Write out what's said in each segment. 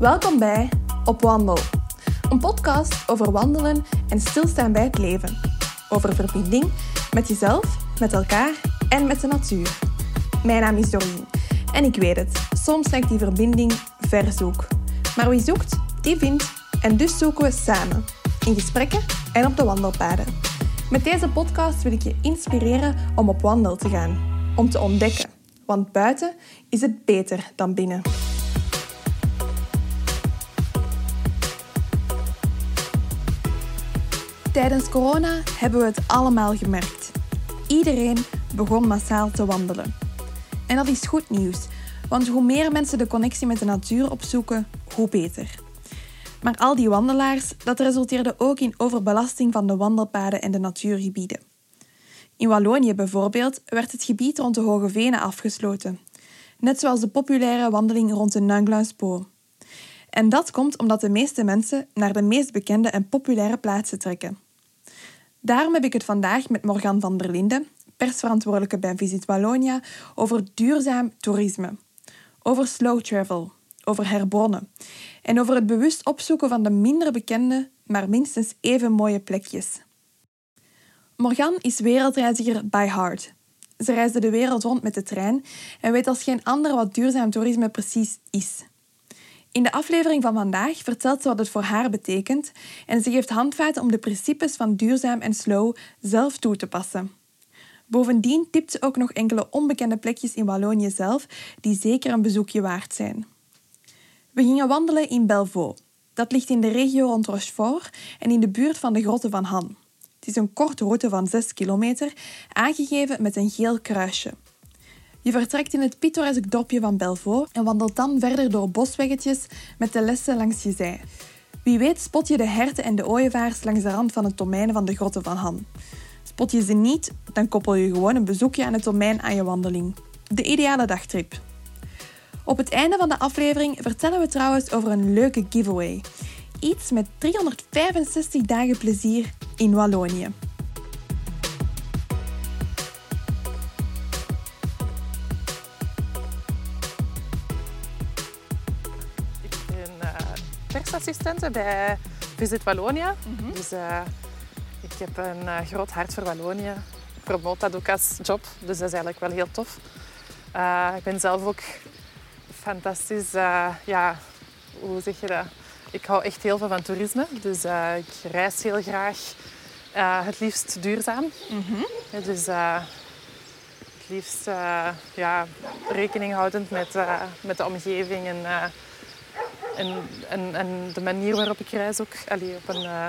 Welkom bij Op Wandel, een podcast over wandelen en stilstaan bij het leven. Over verbinding met jezelf, met elkaar en met de natuur. Mijn naam is Doreen en ik weet het, soms lijkt die verbinding ver zoek. Maar wie zoekt, die vindt en dus zoeken we samen, in gesprekken en op de wandelpaden. Met deze podcast wil ik je inspireren om op wandel te gaan, om te ontdekken, want buiten is het beter dan binnen. Tijdens corona hebben we het allemaal gemerkt. Iedereen begon massaal te wandelen. En dat is goed nieuws, want hoe meer mensen de connectie met de natuur opzoeken, hoe beter. Maar al die wandelaars, dat resulteerde ook in overbelasting van de wandelpaden en de natuurgebieden. In Wallonië bijvoorbeeld werd het gebied rond de Hoge Venen afgesloten, net zoals de populaire wandeling rond de Nangluins Po. En dat komt omdat de meeste mensen naar de meest bekende en populaire plaatsen trekken. Daarom heb ik het vandaag met Morgan van der Linden, persverantwoordelijke bij Visit Wallonia, over duurzaam toerisme, over slow travel, over herbronnen en over het bewust opzoeken van de minder bekende, maar minstens even mooie plekjes. Morgan is wereldreiziger by heart. Ze reisde de wereld rond met de trein en weet als geen ander wat duurzaam toerisme precies is. In de aflevering van vandaag vertelt ze wat het voor haar betekent en ze geeft handvaten om de principes van duurzaam en slow zelf toe te passen. Bovendien tipt ze ook nog enkele onbekende plekjes in Wallonië zelf die zeker een bezoekje waard zijn. We gingen wandelen in Belvaux. Dat ligt in de regio rond Rochefort en in de buurt van de grotten van Han. Het is een korte route van 6 kilometer, aangegeven met een geel kruisje. Je vertrekt in het pittoreske dorpje van Belvaux en wandelt dan verder door bosweggetjes met de lessen langs je zij. Wie weet spot je de herten en de ooievaars langs de rand van het domein van de grotten van Han. Spot je ze niet, dan koppel je gewoon een bezoekje aan het domein aan je wandeling. De ideale dagtrip. Op het einde van de aflevering vertellen we trouwens over een leuke giveaway. Iets met 365 dagen plezier in Wallonië. Persassistente bij Visit Wallonia. Dus uh, ik heb een uh, groot hart voor Wallonië. Ik promoot dat ook als job, dus dat is eigenlijk wel heel tof. ik ben zelf ook fantastisch. ja, hoe zeg je dat? Ik hou echt heel veel van toerisme, dus ik reis heel graag. het liefst duurzaam. Dus het liefst ja, rekening houdend met, met de omgeving en en, en, en de manier waarop ik reis ook. Allee, op, een, uh,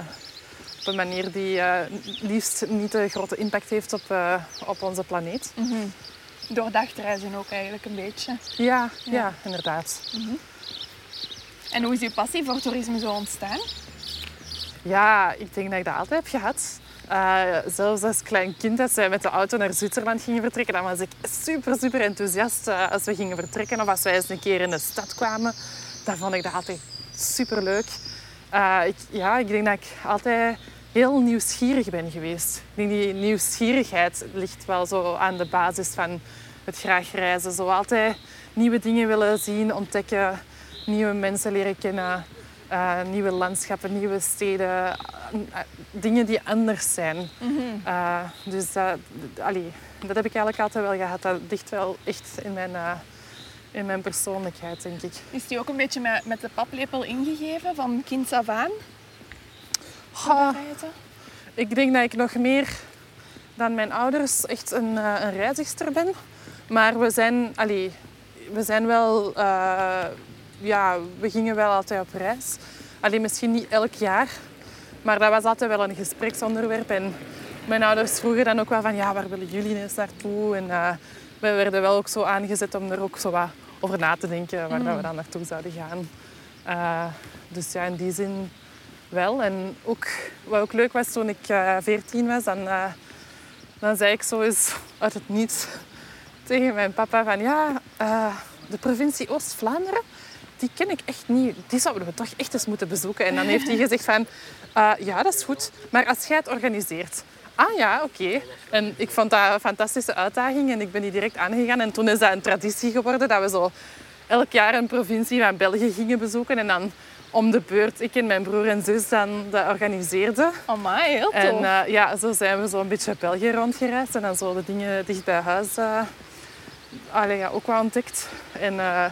op een manier die uh, liefst niet te grote impact heeft op, uh, op onze planeet. Mm -hmm. Doordacht reizen ook eigenlijk een beetje. Ja, ja. ja inderdaad. Mm -hmm. En hoe is uw passie voor toerisme zo ontstaan? Ja, ik denk dat ik dat altijd heb gehad. Uh, zelfs als klein kind, als wij met de auto naar Zwitserland gingen vertrekken, dan was ik super, super enthousiast uh, als we gingen vertrekken of als wij eens een keer in de stad kwamen dat vond ik dat altijd super leuk. Uh, ik, ja, ik denk dat ik altijd heel nieuwsgierig ben geweest. Ik denk die nieuwsgierigheid ligt wel zo aan de basis van het graag reizen. Zo altijd nieuwe dingen willen zien, ontdekken, nieuwe mensen leren kennen, uh, nieuwe landschappen, nieuwe steden, uh, dingen die anders zijn. Mm -hmm. dus allee, dat heb ik eigenlijk altijd wel gehad. Dat ligt wel echt in mijn in mijn persoonlijkheid, denk ik. Is die ook een beetje met, met de paplepel ingegeven, van kind af aan? Ha, ik denk dat ik nog meer dan mijn ouders echt een, uh, een reizigster ben. Maar we zijn, allee, we zijn wel... Uh, ja, we gingen wel altijd op reis. Alleen misschien niet elk jaar. Maar dat was altijd wel een gespreksonderwerp. En mijn ouders vroegen dan ook wel van... Ja, waar willen jullie eens naartoe? En uh, we werden wel ook zo aangezet om er ook zo wat over na te denken waar mm. dat we dan naartoe zouden gaan. Uh, dus ja, in die zin wel. En ook, wat ook leuk was toen ik uh, 14 was, dan, uh, dan zei ik zo eens uit het niets tegen mijn papa van ja, de provincie Oost-Vlaanderen, die ken ik echt niet. Die zouden we toch echt eens moeten bezoeken. En dan heeft hij gezegd van ja, dat is goed. Maar als jij het organiseert, ah ja, oké. En ik vond dat een fantastische uitdaging en ik ben die direct aangegaan. En toen is dat een traditie geworden dat we zo elk jaar een provincie van België gingen bezoeken. En dan om de beurt, ik en mijn broer en zus, dan dat organiseerden. Amai, heel tof. En eh, ja, zo zijn we zo een beetje België rondgereisd. En dan zo de dingen dicht bij huis uh, allee, ja, ook wel ontdekt. En uh,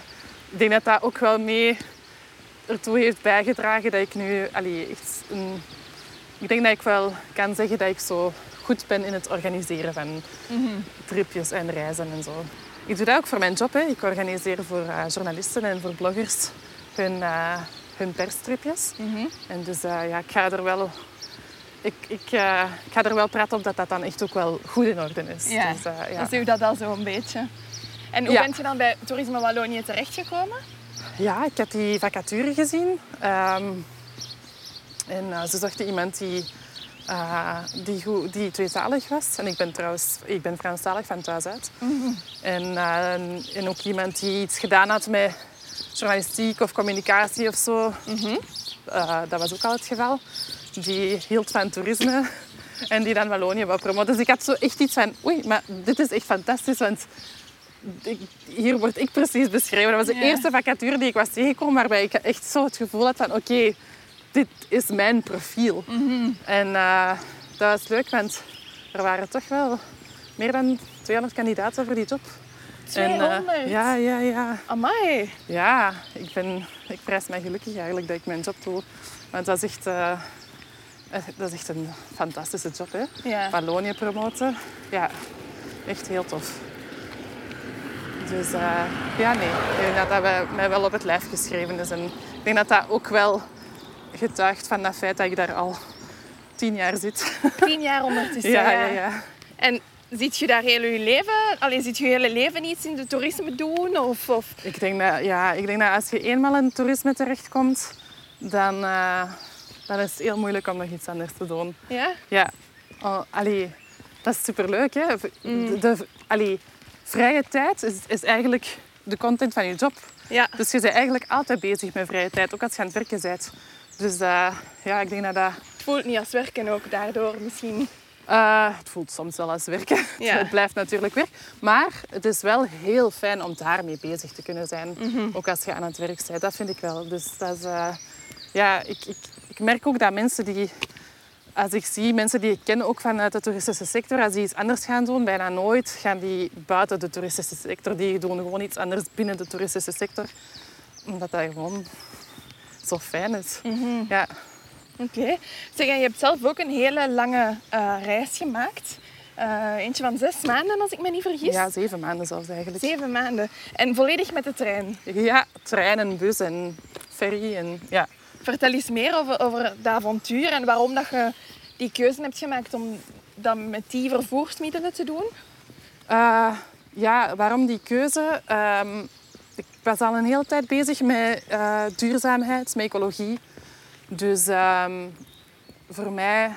ik denk dat dat ook wel mee ertoe heeft bijgedragen dat ik nu allee, echt een... Ik denk dat ik wel kan zeggen dat ik zo goed ben in het organiseren van tripjes en reizen en zo. Ik doe dat ook voor mijn job. Hè. Ik organiseer voor uh, journalisten en voor bloggers hun, uh, hun perstripjes. En dus uh, ja, ik ga er wel... Ik, ik, ik ga er wel praten op dat dat dan echt ook wel goed in orde is. Ja, dus, ja. dan zie je dat al zo een beetje. En hoe Ja. bent je dan bij Toerisme Wallonië terechtgekomen? Ja, ik had die vacature gezien. Ehm, en eh, ze zochten iemand die, eh, die, goed, die tweetalig was. En ik ben trouwens ik ben Franstalig van thuis uit. en, eh, en ook iemand die iets gedaan had met journalistiek of communicatie of zo. Eh, dat was ook al het geval. Die hield van toerisme en die dan Wallonië wou promoten. Dus ik had zo echt iets van, oei, maar dit is echt fantastisch, want ik- hier word ik precies beschreven. Dat was de Ja. eerste vacature die ik was tegengekomen waarbij ik echt zo het gevoel had van oké, dit is mijn profiel. En eh, dat was leuk, want er waren toch wel meer dan 200 kandidaten voor die job. En, eh, 200? ja, ja, ja. Amai. Ja, ik, ben, ik prijs mij gelukkig eigenlijk dat ik mijn job doe. Want dat is echt, eh, dat is echt een fantastische job. Hè? Ja. Wallonië promoten. Ja, echt heel tof. Dus ja, nee. Ik denk dat dat mij wel op het lijf geschreven is. En ik denk dat dat ook wel getuigt van dat feit dat ik daar al tien jaar zit. Tien jaar ondertussen. ja, ja, ja. En ziet je daar heel je leven? Alleen ziet je hele leven iets in de toerisme doen? Of, of... Ik denk dat, ja, ik denk dat als je eenmaal in het toerisme terechtkomt, dan, eh, dan is het heel moeilijk om nog iets anders te doen. Ja? Ja, oh, allee, dat is superleuk. Hè? De, de- allee, vrije tijd is, is eigenlijk de content van je job. Ja. Dus je bent eigenlijk altijd bezig met vrije tijd, ook als je aan het werken bent. Dus eh, ja, ik denk dat dat... Het voelt niet als werken ook daardoor misschien. eh, het voelt soms wel als werken. Ja. Het blijft natuurlijk werk. Maar het is wel heel fijn om daarmee bezig te kunnen zijn. Ook als je aan het werk bent. Dat vind ik wel. Dus dat is, eh, ja, ik, ik, ik merk ook dat mensen die... Als ik zie mensen die ik ken, ook vanuit de toeristische sector, als die iets anders gaan doen, bijna nooit gaan die buiten de toeristische sector. Die doen gewoon iets anders binnen de toeristische sector. Omdat dat gewoon zo fijn is. Ja. Oké. Zeg, en je hebt zelf ook een hele lange eh, reis gemaakt. Eh, eentje van zes maanden, als ik me niet vergis. ja, zeven maanden zelfs eigenlijk. Zeven maanden. En volledig met de trein. Ja, trein en bus en ferry. En, ja. Vertel eens meer over, over dat avontuur en waarom dat je die keuze hebt gemaakt om dat met die vervoersmiddelen te doen. Eh, ja, waarom die keuze? Ehm, was al een hele tijd bezig met eh, duurzaamheid, met ecologie. Dus ehm, voor mij...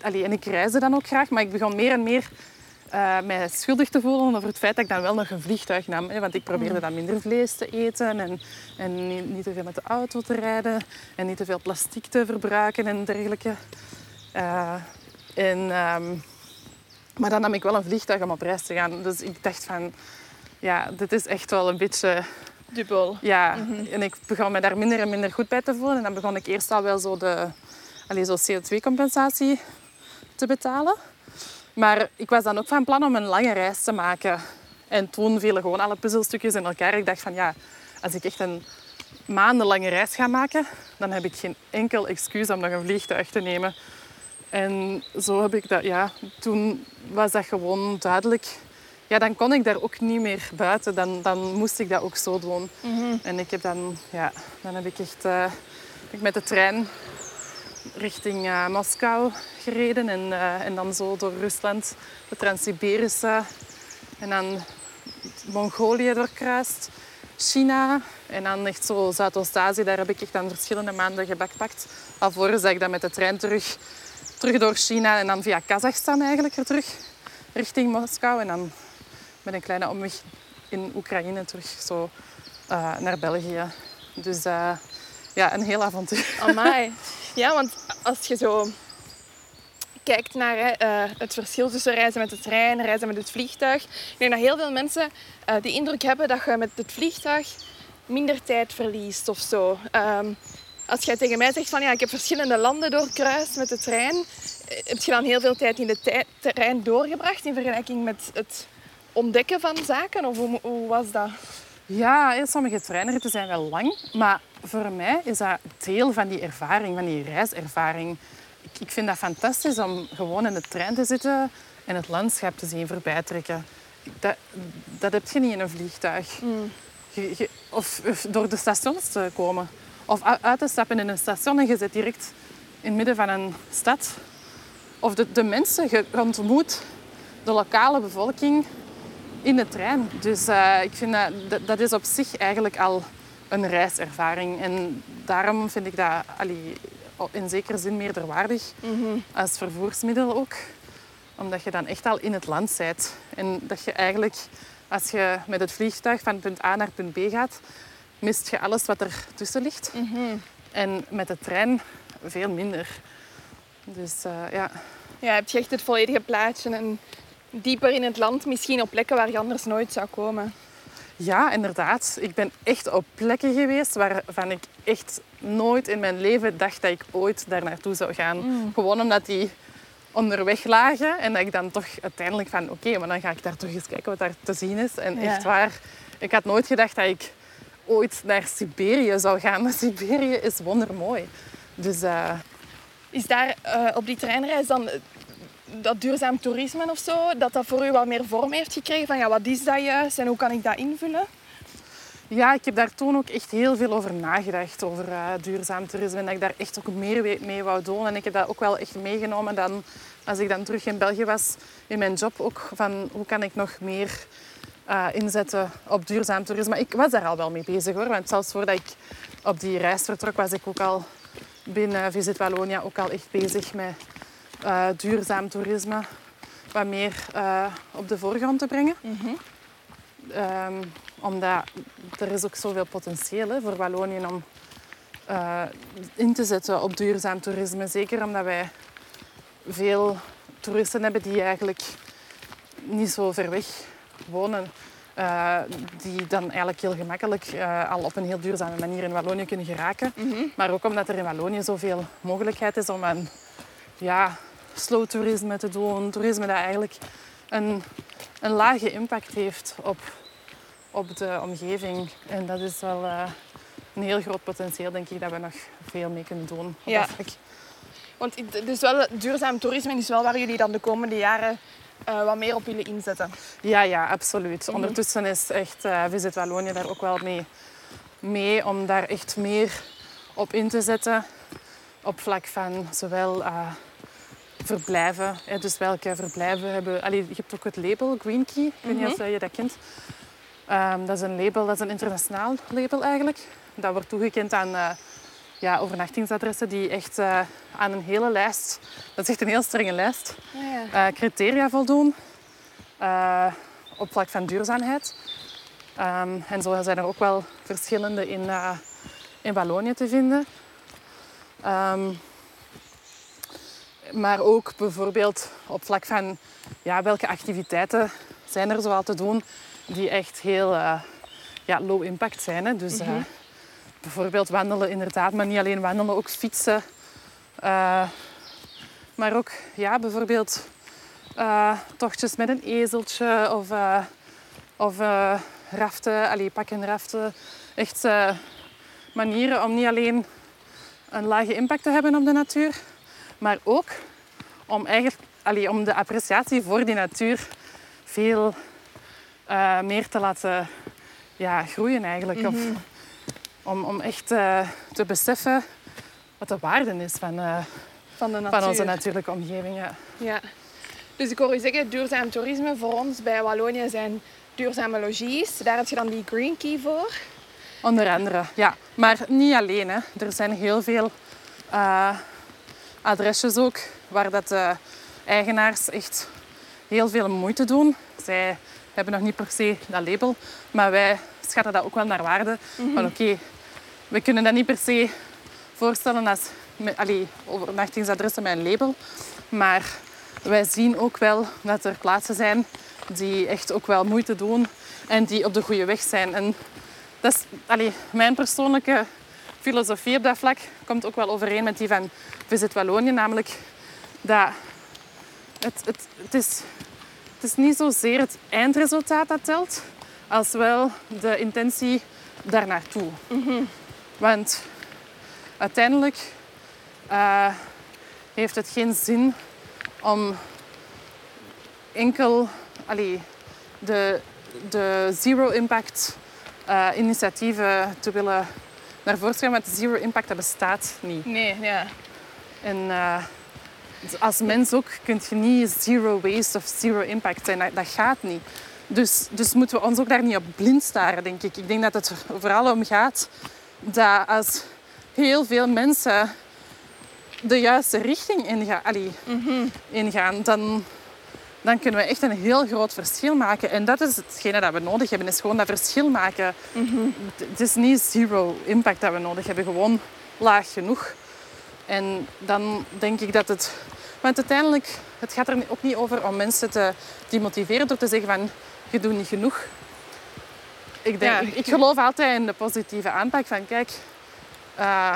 Allee, en ik reisde dan ook graag, maar ik begon meer en meer eh, mij schuldig te voelen over het feit dat ik dan wel nog een vliegtuig nam. Hè, want ik probeerde dan minder vlees te eten en, en niet, niet te veel met de auto te rijden en niet te veel plastic te verbruiken en dergelijke. Eh, en, ehm, maar dan nam ik wel een vliegtuig om op reis te gaan. Dus ik dacht van, ja, dit is echt wel een beetje... Dubbel. Ja, en ik begon me daar minder en minder goed bij te voelen. En dan begon ik eerst al wel zo de allee, zo CO2-compensatie te betalen. Maar ik was dan ook van plan om een lange reis te maken. En toen vielen gewoon alle puzzelstukjes in elkaar. Ik dacht van, ja, als ik echt een maandenlange reis ga maken, dan heb ik geen enkel excuus om nog een vliegtuig te nemen. En zo heb ik dat, ja, toen was dat gewoon duidelijk. Ja, dan kon ik daar ook niet meer buiten. Dan, dan moest ik dat ook zo doen. En ik heb dan, ja, dan heb ik echt eh, ik met de trein richting eh, Moskou gereden. En, eh, en dan zo door Rusland, de Trans-Siberische. En dan Mongolië doorkruist. China en dan echt zo Zuidoost-Azië. Daar heb ik echt dan verschillende maanden gebakpakt. Alvorens dat ik dan met de trein terug, terug door China en dan via Kazachstan eigenlijk er terug richting Moskou. En dan met een kleine omweg in Oekraïne terug zo eh, naar België. Dus eh, ja, een heel avontuur. Amai. Ja, want als je zo kijkt naar eh, het verschil tussen reizen met de trein en reizen met het vliegtuig. Ik denk dat heel veel mensen de indruk hebben dat je met het vliegtuig minder tijd verliest of zo. Ehm, als jij tegen mij zegt van ja, ik heb verschillende landen doorkruist met de trein, heb je dan heel veel tijd in de trein doorgebracht in vergelijking met het ontdekken van zaken? Of hoe, hoe was dat? Ja, sommige treinritten zijn wel lang, maar voor mij is dat deel van die ervaring, van die reiservaring. Ik, ik vind dat fantastisch om gewoon in de trein te zitten en het landschap te zien voorbij trekken. Dat, dat heb je niet in een vliegtuig. Mm. of, door de stations te komen. Of uit te stappen in een station en je zit direct in het midden van een stad. Of de, de mensen, je ontmoet de lokale bevolking in de trein. Dus uh, ik vind dat, dat, is op zich eigenlijk al een reiservaring. En daarom vind ik dat allee, in zekere zin meerderwaardig mm als vervoersmiddel ook. Omdat je dan echt al in het land bent. En dat je eigenlijk, als je met het vliegtuig van punt A naar punt B gaat, mist je alles wat er tussen ligt. Mhm. En met de trein veel minder. Dus uh, ja. Ja, heb je echt het volledige plaatje en dieper in het land, misschien op plekken waar je anders nooit zou komen. Ja, inderdaad. Ik ben echt op plekken geweest waarvan ik echt nooit in mijn leven dacht dat ik ooit daar naartoe zou gaan. Mm. Gewoon omdat die onderweg lagen en dat ik dan toch uiteindelijk van oké, maar dan ga ik daar toch eens kijken wat daar te zien is. En echt waar, ik had nooit gedacht dat ik ooit naar Siberië zou gaan. Maar Siberië is wondermooi. Dus, uh... Is daar uh, op die treinreis dan dat duurzaam toerisme of zo, dat dat voor u wat meer vorm heeft gekregen? Van ja, wat is dat juist en hoe kan ik dat invullen? Ja, ik heb daar toen ook echt heel veel over nagedacht, over uh, duurzaam toerisme. En dat ik daar echt ook meer mee wou doen. En ik heb dat ook wel echt meegenomen dan, als ik dan terug in België was, in mijn job ook. Van hoe kan ik nog meer uh, inzetten op duurzaam toerisme. Ik was daar al wel mee bezig hoor. Want zelfs voordat ik op die reis vertrok, was ik ook al binnen Visit Wallonia ook al echt bezig met uh, duurzaam toerisme wat meer uh, op de voorgrond te brengen. Mm -hmm. um, omdat er is ook zoveel potentieel hè, voor Wallonië om uh, in te zetten op duurzaam toerisme. Zeker omdat wij veel toeristen hebben die eigenlijk niet zo ver weg wonen. Uh, die dan eigenlijk heel gemakkelijk uh, al op een heel duurzame manier in Wallonië kunnen geraken. Mm -hmm. Maar ook omdat er in Wallonië zoveel mogelijkheid is om een ja, slow toerisme te doen. Toerisme dat eigenlijk een, een lage impact heeft op, op de omgeving. En dat is wel uh, een heel groot potentieel, denk ik, dat we nog veel mee kunnen doen. Ja. Want dus wel, duurzaam toerisme is wel waar jullie dan de komende jaren uh, wat meer op willen inzetten. Ja, ja, absoluut. Mhm. Ondertussen is echt uh, Visit Wallonië daar ook wel mee, mee om daar echt meer op in te zetten. Op vlak van zowel uh, verblijven. Dus welke verblijven hebben... Allee, je hebt ook het label Green Key. Ik weet niet of mhm. je dat kent. Um, dat is een label, dat is een internationaal label eigenlijk. Dat wordt toegekend aan uh, ja, overnachtingsadressen die echt uh, aan een hele lijst, dat is echt een heel strenge lijst, oh ja. uh, criteria voldoen op vlak van duurzaamheid. Um, en zo zijn er ook wel verschillende in, in Wallonië te vinden. Um, maar ook bijvoorbeeld op vlak van ja, welke activiteiten zijn er zoal te doen die echt heel uh, ja, low impact zijn. Hè? Dus uh, bijvoorbeeld wandelen inderdaad, maar niet alleen wandelen, ook fietsen. Uh, maar ook ja, bijvoorbeeld tochtjes met een ezeltje of, of raften, allee, pakken raften. Echt manieren om niet alleen een lage impact te hebben op de natuur, maar ook om, eigenlijk, allee, om de appreciatie voor die natuur veel uh, meer te laten ja, groeien eigenlijk. of mhm. om, om echt uh, te beseffen wat de waarde is van, uh, van, de van onze natuurlijke omgeving. Ja. ja. Dus ik hoor u zeggen, duurzaam toerisme voor ons bij Wallonië zijn duurzame logies. Daar heb je dan die Green Key voor. Onder andere, ja. Maar niet alleen. Hè. Er zijn heel veel adresjes ook, waar dat de eigenaars echt heel veel moeite doen. Zij hebben nog niet per se dat label, maar wij schatten dat ook wel naar waarde. Mm Van oké, we kunnen dat niet per se voorstellen als allee, overnachtingsadressen met een label, maar wij zien ook wel dat er plaatsen zijn die echt ook wel moeite doen en die op de goede weg zijn. En dat is allee, mijn persoonlijke filosofie op dat vlak. Komt ook wel overeen met die van Visit Wallonië. Namelijk dat het, het, het, is, het is niet zozeer het eindresultaat dat telt, als wel de intentie daarnaartoe. Want uiteindelijk eh, heeft het geen zin om enkel allee, de, de zero impact eh, initiatieven te willen naar voren schrijven, want zero impact dat bestaat niet. Nee, ja. En eh, als mens ook kun je niet zero waste of zero impact zijn. Dat, dat gaat niet. Dus, dus moeten we ons ook daar niet op blind staren, denk ik. Ik denk dat het er vooral om gaat dat als heel veel mensen de juiste richting ingaan, allee, ingaan dan, dan kunnen we echt een heel groot verschil maken. En dat is hetgene dat we nodig hebben, is gewoon dat verschil maken. Het is niet zero impact dat we nodig hebben, gewoon laag genoeg. En dan denk ik dat het... Want uiteindelijk, het gaat er ook niet over om mensen te demotiveren door te zeggen van, je doet niet genoeg. Ik, denk, Ja. ik, ik geloof altijd in de positieve aanpak van, kijk, eh,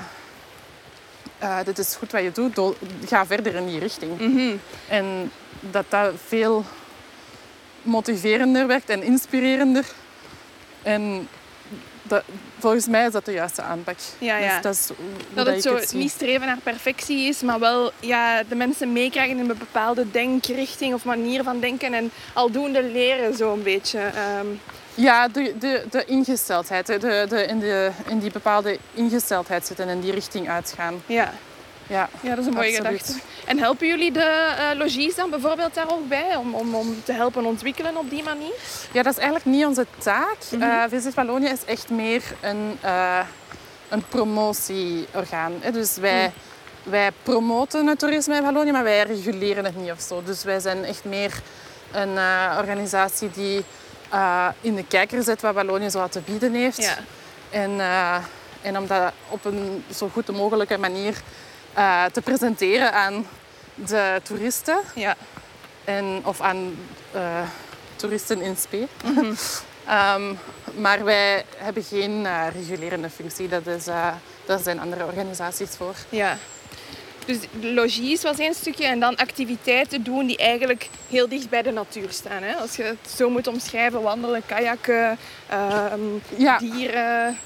eh, dit is goed wat je doet, do- ga verder in die richting. En dat dat veel motiverender werkt en inspirerender. En dat, volgens mij is dat de juiste aanpak. Ja, ja. Dus dat is Dat het zo niet streven naar perfectie is, maar wel ja, de mensen meekrijgen in een bepaalde denkrichting of manier van denken en aldoende leren zo'n beetje. Ehm, Ja, de, de, de ingesteldheid. De, de, in, de, in die bepaalde ingesteldheid zitten en in die richting uitgaan. ja. Ja, ja, dat is een mooie Absoluut. gedachte. En helpen jullie de eh logies dan bijvoorbeeld daar ook bij om, om, om te helpen ontwikkelen op die manier? ja dat is eigenlijk niet onze taak. Mhm. Eh, Visit Wallonië is echt meer een, eh, een promotieorgaan. hè. Dus wij, Mhm. wij promoten het toerisme in Wallonië, maar wij reguleren het niet of zo. Dus wij zijn echt meer een organisatie die in de kijker zet wat Wallonië zo te bieden heeft. Ja. En, en om dat op een zo goed mogelijke manier eh, te presenteren aan de toeristen. Ja. En, of aan eh, toeristen in spe. Ehm, maar wij hebben geen eh, regulerende functie. Dat is, daar zijn andere organisaties voor. ja. Dus logies was één stukje en dan activiteiten doen die eigenlijk heel dicht bij de natuur staan. Hè? Als je het zo moet omschrijven, wandelen, kajakken, ehm, Ja, dieren.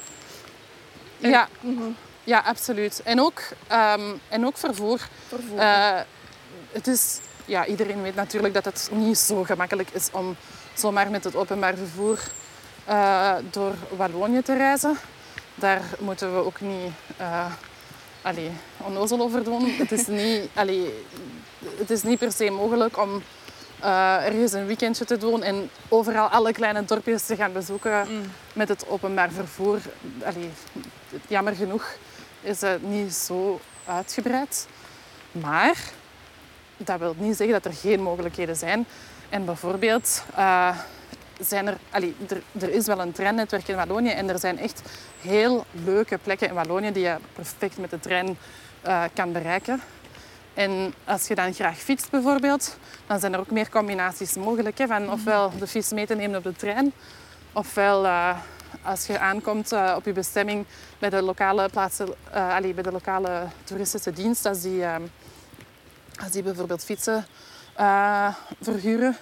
En- ja, Mhm. Ja absoluut. En ook, ehm, en ook vervoer. Vervoer. Eh, het is, ja, iedereen weet natuurlijk dat het niet zo gemakkelijk is om zomaar met het openbaar vervoer eh, door Wallonië te reizen. Daar moeten we ook niet eh allee, onnozel over doen. Het is niet, allee, het is niet per se mogelijk om ergens een weekendje te doen en overal alle kleine dorpjes te gaan bezoeken Mm. met het openbaar vervoer. Allee, jammer genoeg is het niet zo uitgebreid. Maar dat wil niet zeggen dat er geen mogelijkheden zijn. En bijvoorbeeld eh, zijn er, er, er is wel een treinnetwerk in Wallonië en er zijn echt heel leuke plekken in Wallonië die je perfect met de trein eh, kan bereiken. En als je dan graag fietst bijvoorbeeld, dan zijn er ook meer combinaties mogelijk. Hè, van ofwel de fiets mee te nemen op de trein, ofwel eh, als je aankomt eh, op je bestemming bij de lokale plaatsen, eh, allee, bij de lokale toeristische dienst, als die, eh, als die bijvoorbeeld fietsen eh, verhuren,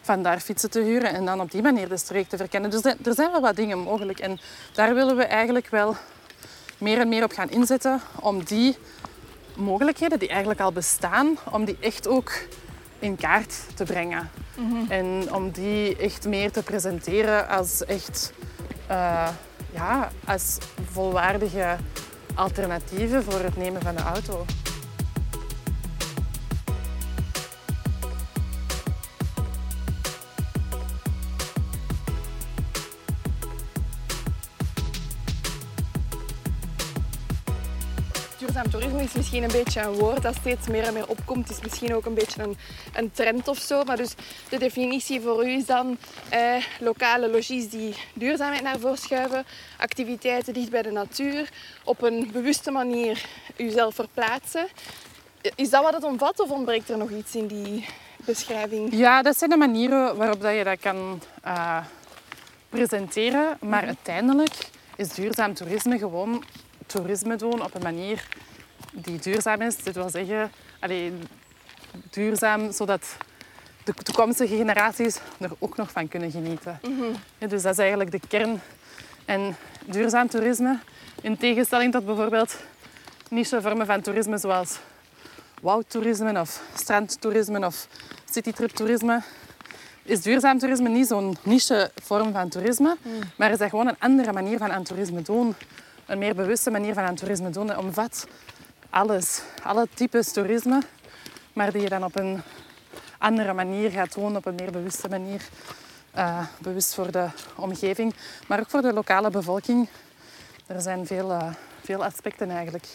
vandaar fietsen te huren en dan op die manier de streek te verkennen. Dus er er zijn wel wat dingen mogelijk en daar willen we eigenlijk wel meer en meer op gaan inzetten om die mogelijkheden die eigenlijk al bestaan, om die echt ook in kaart te brengen. En om die echt meer te presenteren als echt eh, ja, als volwaardige alternatieven voor het nemen van de auto. Is misschien een beetje een woord dat steeds meer en meer opkomt. Het is misschien ook een beetje een, een trend of zo. Maar dus de definitie voor u is dan eh, lokale logies die duurzaamheid naar voren schuiven. Activiteiten dicht bij de natuur. Op een bewuste manier uzelf verplaatsen. Is dat wat het omvat of ontbreekt er nog iets in die beschrijving? Ja, dat zijn de manieren waarop dat je dat kan eh, presenteren. Maar uiteindelijk is duurzaam toerisme gewoon toerisme doen op een manier die duurzaam is. Dit wil zeggen, allee, duurzaam zodat de toekomstige generaties er ook nog van kunnen genieten. Ja, dus dat is eigenlijk de kern. En duurzaam toerisme, in tegenstelling tot bijvoorbeeld niche-vormen van toerisme zoals woudtoerisme of strandtoerisme of citytrip-toerisme, is duurzaam toerisme niet zo'n niche-vorm van toerisme, maar is dat gewoon een andere manier van aan toerisme doen. Een meer bewuste manier van aan toerisme doen. Dat omvat alles, alle types toerisme, maar die je dan op een andere manier gaat doen, op een meer bewuste manier. Eh, bewust voor de omgeving, maar ook voor de lokale bevolking. Er zijn veel, eh, veel aspecten eigenlijk.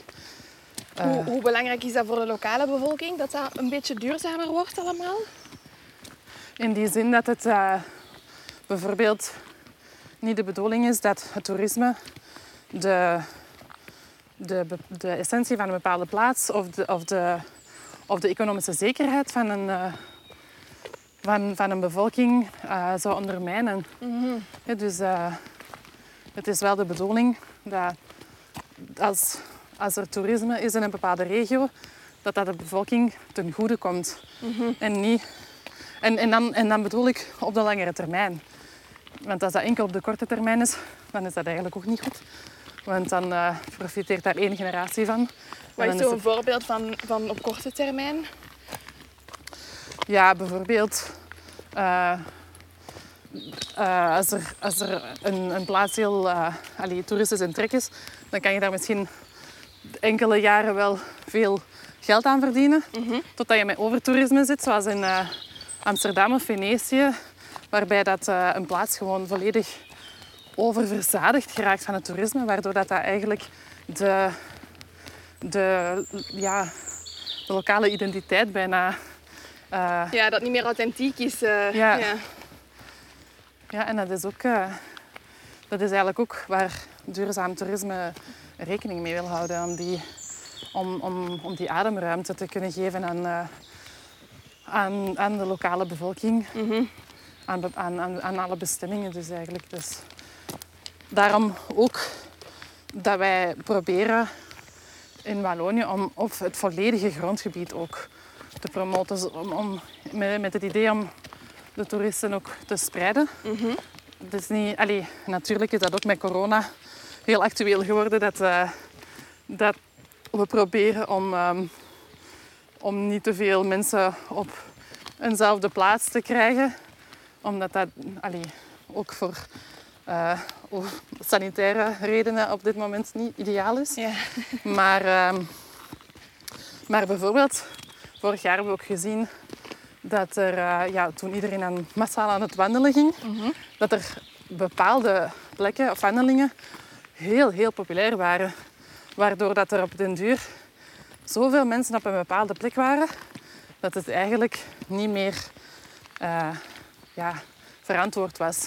Eh, Hoe, hoe belangrijk is dat voor de lokale bevolking, dat dat een beetje duurzamer wordt allemaal? In die zin dat het bijvoorbeeld niet de bedoeling is dat het toerisme de, de, de essentie van een bepaalde plaats of de, of de, of de economische zekerheid van een, eh, van, van een bevolking eh, zou ondermijnen. Ja, dus eh, het is wel de bedoeling dat als, als er toerisme is in een bepaalde regio, dat dat de bevolking ten goede komt. En, niet, en, en, dan, en dan bedoel ik op de langere termijn. Want als dat enkel op de korte termijn is, dan is dat eigenlijk ook niet goed. Want dan eh, profiteert daar één generatie van. Wat En is zo'n het- voorbeeld van, van op korte termijn? Ja, bijvoorbeeld eh, eh, als er, als er een, een plaats heel allee, toeristisch in trek is, dan kan je daar misschien enkele jaren wel veel geld aan verdienen. Totdat je met overtoerisme zit, zoals in Amsterdam of Venetië, waarbij dat, een plaats gewoon volledig oververzadigd geraakt van het toerisme, waardoor dat, dat eigenlijk de, de, ja, de lokale identiteit bijna eh, Ja, dat niet meer authentiek is. eh, Ja. Ja, en dat is ook... eh, dat is eigenlijk ook waar duurzaam toerisme rekening mee wil houden. Om die, om, om, om die ademruimte te kunnen geven aan, aan, aan de lokale bevolking. be- aan, aan, aan alle bestemmingen dus eigenlijk. Dus daarom ook dat wij proberen in Wallonië om of het volledige grondgebied ook te promoten. Om, om, met, met het idee om de toeristen ook te spreiden. Het is niet, allee, natuurlijk is dat ook met corona heel actueel geworden. Dat, eh, dat we proberen om, ehm, om niet te veel mensen op eenzelfde plaats te krijgen. Omdat dat allee, ook voor eh, o- sanitaire redenen op dit moment niet ideaal is. Ja. Maar, ehm, maar bijvoorbeeld, vorig jaar hebben we ook gezien dat er, eh, ja, toen iedereen aan, massaal aan het wandelen ging, dat er bepaalde plekken of wandelingen heel, heel populair waren. Waardoor dat er op den duur zoveel mensen op een bepaalde plek waren, dat het eigenlijk niet meer eh, ja, verantwoord was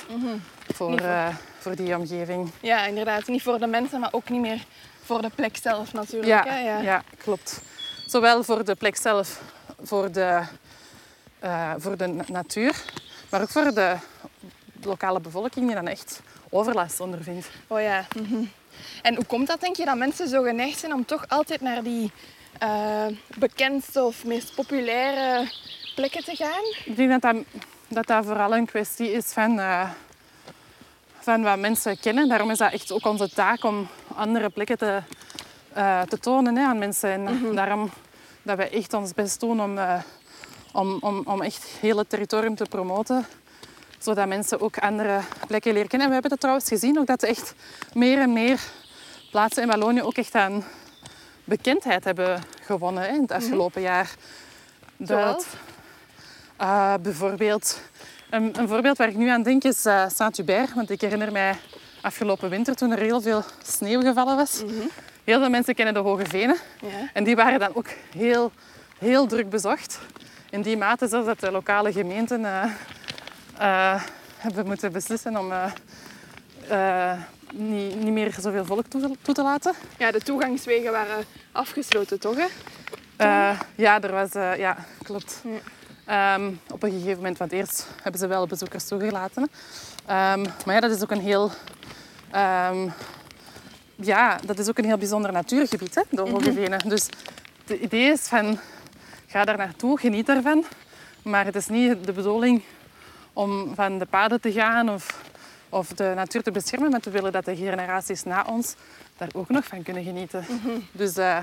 voor, Niet voor- eh, voor die omgeving. ja, inderdaad. Niet voor de mensen, maar ook niet meer voor de plek zelf natuurlijk. Ja, hè? Ja. ja. klopt. Zowel voor de plek zelf, voor de, eh, voor de na- natuur, maar ook voor de lokale bevolking die dan echt overlast ondervindt. Oh ja. mhm. En hoe komt dat, denk je, dat mensen zo geneigd zijn om toch altijd naar die eh, bekendste of meest populaire plekken te gaan? Ik denk dat dat, dat, dat vooral een kwestie is van, eh, van wat mensen kennen. Daarom is dat echt ook onze taak om andere plekken te, eh, te tonen hè, aan mensen. En daarom dat wij echt ons best doen om, eh, om, om, om echt heel het territorium te promoten. Zodat mensen ook andere plekken leren kennen. En we hebben dat trouwens gezien, ook dat echt meer en meer plaatsen in Wallonië ook echt aan bekendheid hebben gewonnen hè, in het afgelopen jaar. Eh, bijvoorbeeld, een, een voorbeeld waar ik nu aan denk is eh, Saint-Hubert. Want ik herinner mij afgelopen winter toen er heel veel sneeuw gevallen was. Heel veel mensen kennen de Hoge Venen. Ja. En die waren dan ook heel, heel druk bezocht. In die mate zelfs dat de lokale gemeenten eh, hebben moeten beslissen om niet, niet meer zoveel volk toe, toe te laten. ja, de toegangswegen waren afgesloten, toch? Hè? Ja, er was, ja, klopt. Ehm, op een gegeven moment, want eerst hebben ze wel bezoekers toegelaten. Ehm, maar ja, dat is ook een heel, ehm, ja, dat is ook een heel bijzonder natuurgebied, hè, de Hoge Venen. Dus het idee is van, ga daar naartoe, geniet ervan. Maar het is niet de bedoeling om van de paden te gaan of, of de natuur te beschermen. Maar we willen dat de generaties na ons daar ook nog van kunnen genieten. Dus uh,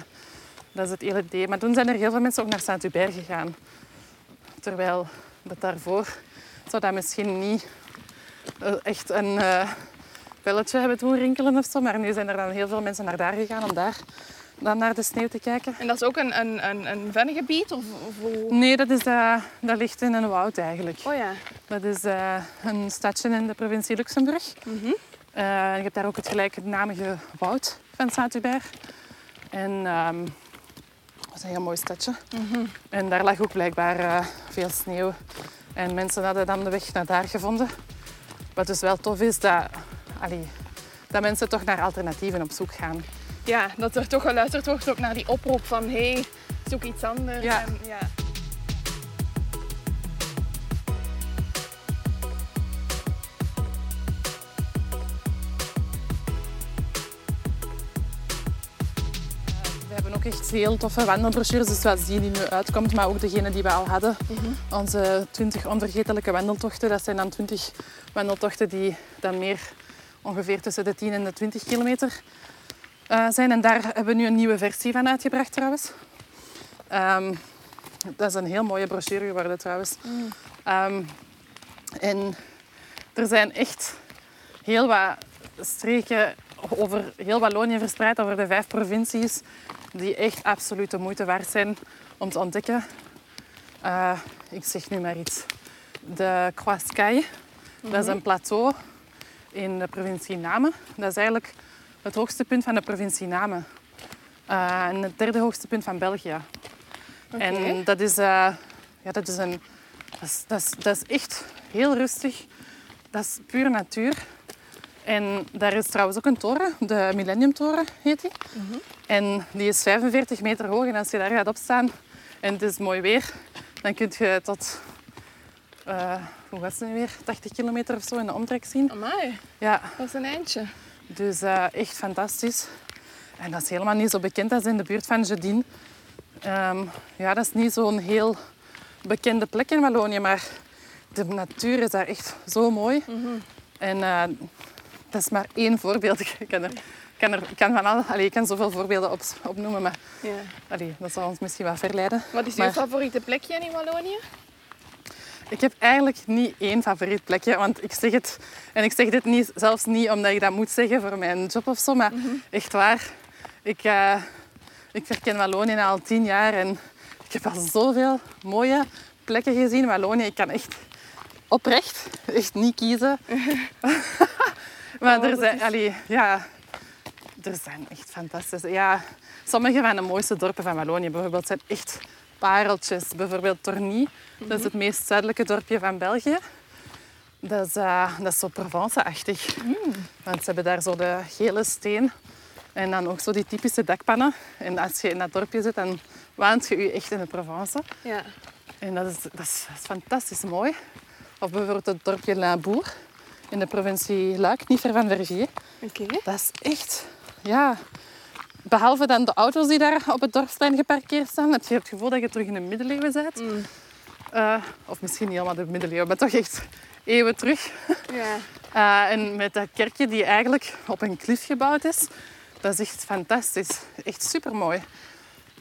dat is het hele idee. Maar toen zijn er heel veel mensen ook naar Saint-Hubert gegaan. Terwijl dat daarvoor zou dat misschien niet eh, echt een uh, belletje hebben doen rinkelen of zo. Maar nu zijn er dan heel veel mensen naar daar gegaan om daar dan naar de sneeuw te kijken. En dat is ook een, een, een, een vennegebied? Of, of Nee, dat, is, uh, dat ligt in een woud eigenlijk. Oh ja. Dat is uh, een stadje in de provincie Luxemburg. Mm -hmm. je hebt daar ook het gelijknamige woud van Saint-Hubert. En um, dat is een heel mooi stadje. Mm -hmm. En daar lag ook blijkbaar veel sneeuw. En mensen hadden dan de weg naar daar gevonden. Wat dus wel tof is, dat, allee, dat mensen toch naar alternatieven op zoek gaan ja, dat er toch geluisterd wordt ook naar die oproep van hé, hey, zoek iets anders. Ja. En, ja. Ook echt heel toffe wandelbrochures, dus wat die nu uitkomt, maar ook degene die we al hadden. Mm -hmm. Onze 20 onvergetelijke wandeltochten, dat zijn dan 20 wandeltochten die dan meer ongeveer tussen de 10 en de 20 kilometer uh, zijn. En daar hebben we nu een nieuwe versie van uitgebracht trouwens. Um, dat is een heel mooie brochure geworden trouwens. Mm. Um, en er zijn echt heel wat streken over heel Wallonië verspreid, over de vijf provincies, die echt absoluut de moeite waard zijn om te ontdekken. Uh, ik zeg nu maar iets. De Sky, mm -hmm. dat is een plateau in de provincie Namen. Dat is eigenlijk het hoogste punt van de provincie Namen. Uh, en het derde hoogste punt van België. Okay. En dat is, uh, ja, dat is een... Dat is, dat, is, dat is echt heel rustig. Dat is puur natuur. En daar is trouwens ook een toren, de Millennium Toren heet die. Mm -hmm. En die is 45 meter hoog. En als je daar gaat opstaan en het is mooi weer, dan kun je tot, uh, hoe was het nu weer, 80 kilometer of zo in de omtrek zien. Amai, ja. dat is een eindje. Dus uh, echt fantastisch. En dat is helemaal niet zo bekend als in de buurt van Jedin. Um, ja, dat is niet zo'n heel bekende plek in Wallonië, maar de natuur is daar echt zo mooi. Mm -hmm. En uh, dat is maar één voorbeeld. Ik kan, er, kan, er, kan van al, allee, ik kan zoveel voorbeelden op, opnoemen, maar ja. dat zal ons misschien wat verleiden. Wat is uw maar, favoriete plekje in Wallonië? Ik heb eigenlijk niet één favoriet plekje, want ik zeg het... En ik zeg dit niet, zelfs niet omdat ik dat moet zeggen voor mijn job of zo, maar mm -hmm. echt waar. Ik, uh, ik verken Wallonië al tien jaar en ik heb al zoveel mooie plekken gezien. Wallonië, ik kan echt oprecht echt niet kiezen. maar oh, er zijn... Is... Allee, ja, er zijn echt fantastische... Ja, sommige van de mooiste dorpen van Wallonië bijvoorbeeld zijn echt pareltjes. Bijvoorbeeld Torny, dat is het meest zuidelijke dorpje van België. Dat is, uh, dat is zo Provence-achtig. Mm. Want ze hebben daar zo de gele steen en dan ook zo die typische dakpannen. En als je in dat dorpje zit, dan waant je je echt in de Provence. Ja. En dat is, dat is, dat is fantastisch mooi. Of bijvoorbeeld het dorpje Limbourg in de provincie Luik, niet ver van Verviers. Okay. Dat is echt, ja, Behalve dan de auto's die daar op het dorpsplein geparkeerd staan, heb je het gevoel dat je terug in de middeleeuwen bent. Mm. Uh, of misschien niet helemaal de middeleeuwen, maar toch echt eeuwen terug. Ja. Uh, en met dat kerkje die eigenlijk op een klif gebouwd is. Dat is echt fantastisch. Echt supermooi.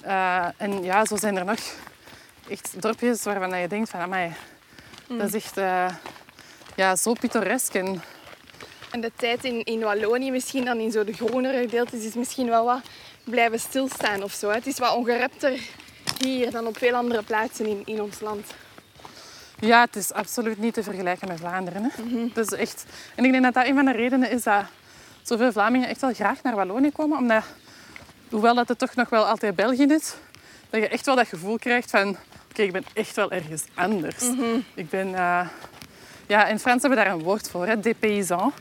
Uh, en ja, zo zijn er nog echt dorpjes waarvan je denkt van, amai, mm. dat is echt ja, zo pittoresk. En en de tijd in, in Wallonië, misschien dan in zo de groenere gedeeltes, is misschien wel wat blijven stilstaan of zo. Het is wat ongerepter hier dan op veel andere plaatsen in, in ons land. Ja, het is absoluut niet te vergelijken met Vlaanderen. Hè. Mm -hmm. dus echt... En ik denk dat dat een van de redenen is dat zoveel Vlamingen echt wel graag naar Wallonië komen. Omdat, hoewel dat het toch nog wel altijd België is, dat je echt wel dat gevoel krijgt van... Oké, okay, ik ben echt wel ergens anders. Mm -hmm. Ik ben... Uh... Ja, in Frans hebben we daar een woord voor, hè. Des paysans,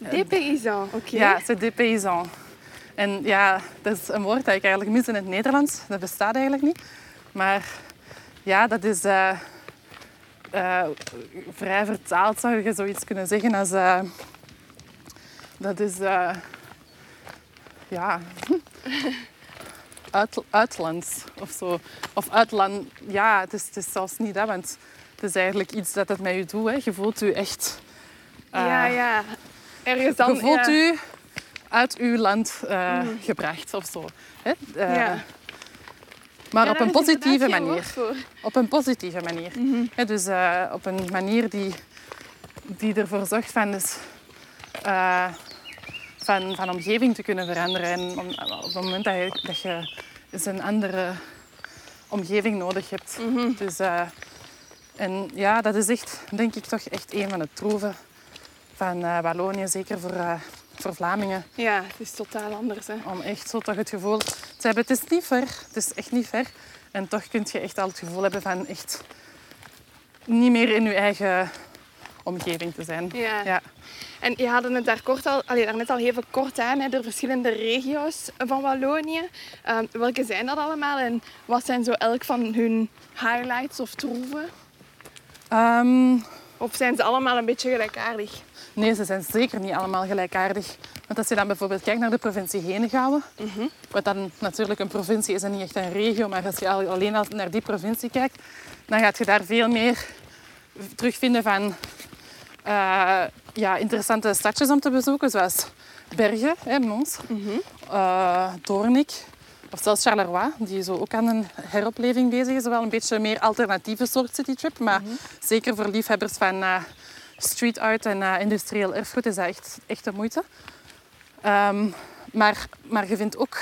oké. Okay. Ja, c'est des paysans. En ja, dat is een woord dat ik eigenlijk mis in het Nederlands. Dat bestaat eigenlijk niet. Maar ja, dat is uh, uh, vrij vertaald, zou je zoiets kunnen zeggen. Als, uh, dat is ja, uit, uitlands of zo. Of uitland, ja, het is, het is zelfs niet dat, want het is eigenlijk iets dat het met je doet. Hè. Je voelt je echt... eh, ja, ja. Ergens dan... je voelt ja. u uit uw land eh, gebracht of zo. Hè? Eh, Ja. Maar Ja, op een positieve manier. Op een positieve manier. Hè, dus op een manier die, die ervoor zorgt van, dus, van, van omgeving te kunnen veranderen. En om- op het moment dat je, dat je eens een andere omgeving nodig hebt. Dus, eh, en ja, dat is echt, denk ik, toch echt een van de troeven van eh, Wallonië. Zeker voor, eh, voor Vlamingen. Ja, het is totaal anders. Hè. Om echt zo toch het gevoel te hebben, het is niet ver, het is echt niet ver. En toch kun je echt al het gevoel hebben van echt niet meer in je eigen omgeving te zijn. Ja. Ja. En je hadden het daar, kort al, allee, daar net al even kort aan, hè, de verschillende regio's van Wallonië. Ehm, welke zijn dat allemaal en wat zijn zo elk van hun highlights of troeven? Ehm, Of zijn ze allemaal een beetje gelijkaardig? nee, ze zijn zeker niet allemaal gelijkaardig. Want als je dan bijvoorbeeld kijkt naar de provincie Henegouwen, wat dan natuurlijk een provincie is en niet echt een regio, maar als je al- alleen al naar die provincie kijkt, dan gaat je daar veel meer terugvinden van eh, ja, interessante stadjes om te bezoeken, zoals Bergen, hè, Mons, eh, Doornik, of zelfs Charleroi, die zo ook aan een heropleving bezig is. Wel een beetje een meer alternatieve soort citytrip, maar zeker voor liefhebbers van eh, street art en eh, industrieel erfgoed is dat echt, echt de moeite. Ehm, maar, maar je vindt ook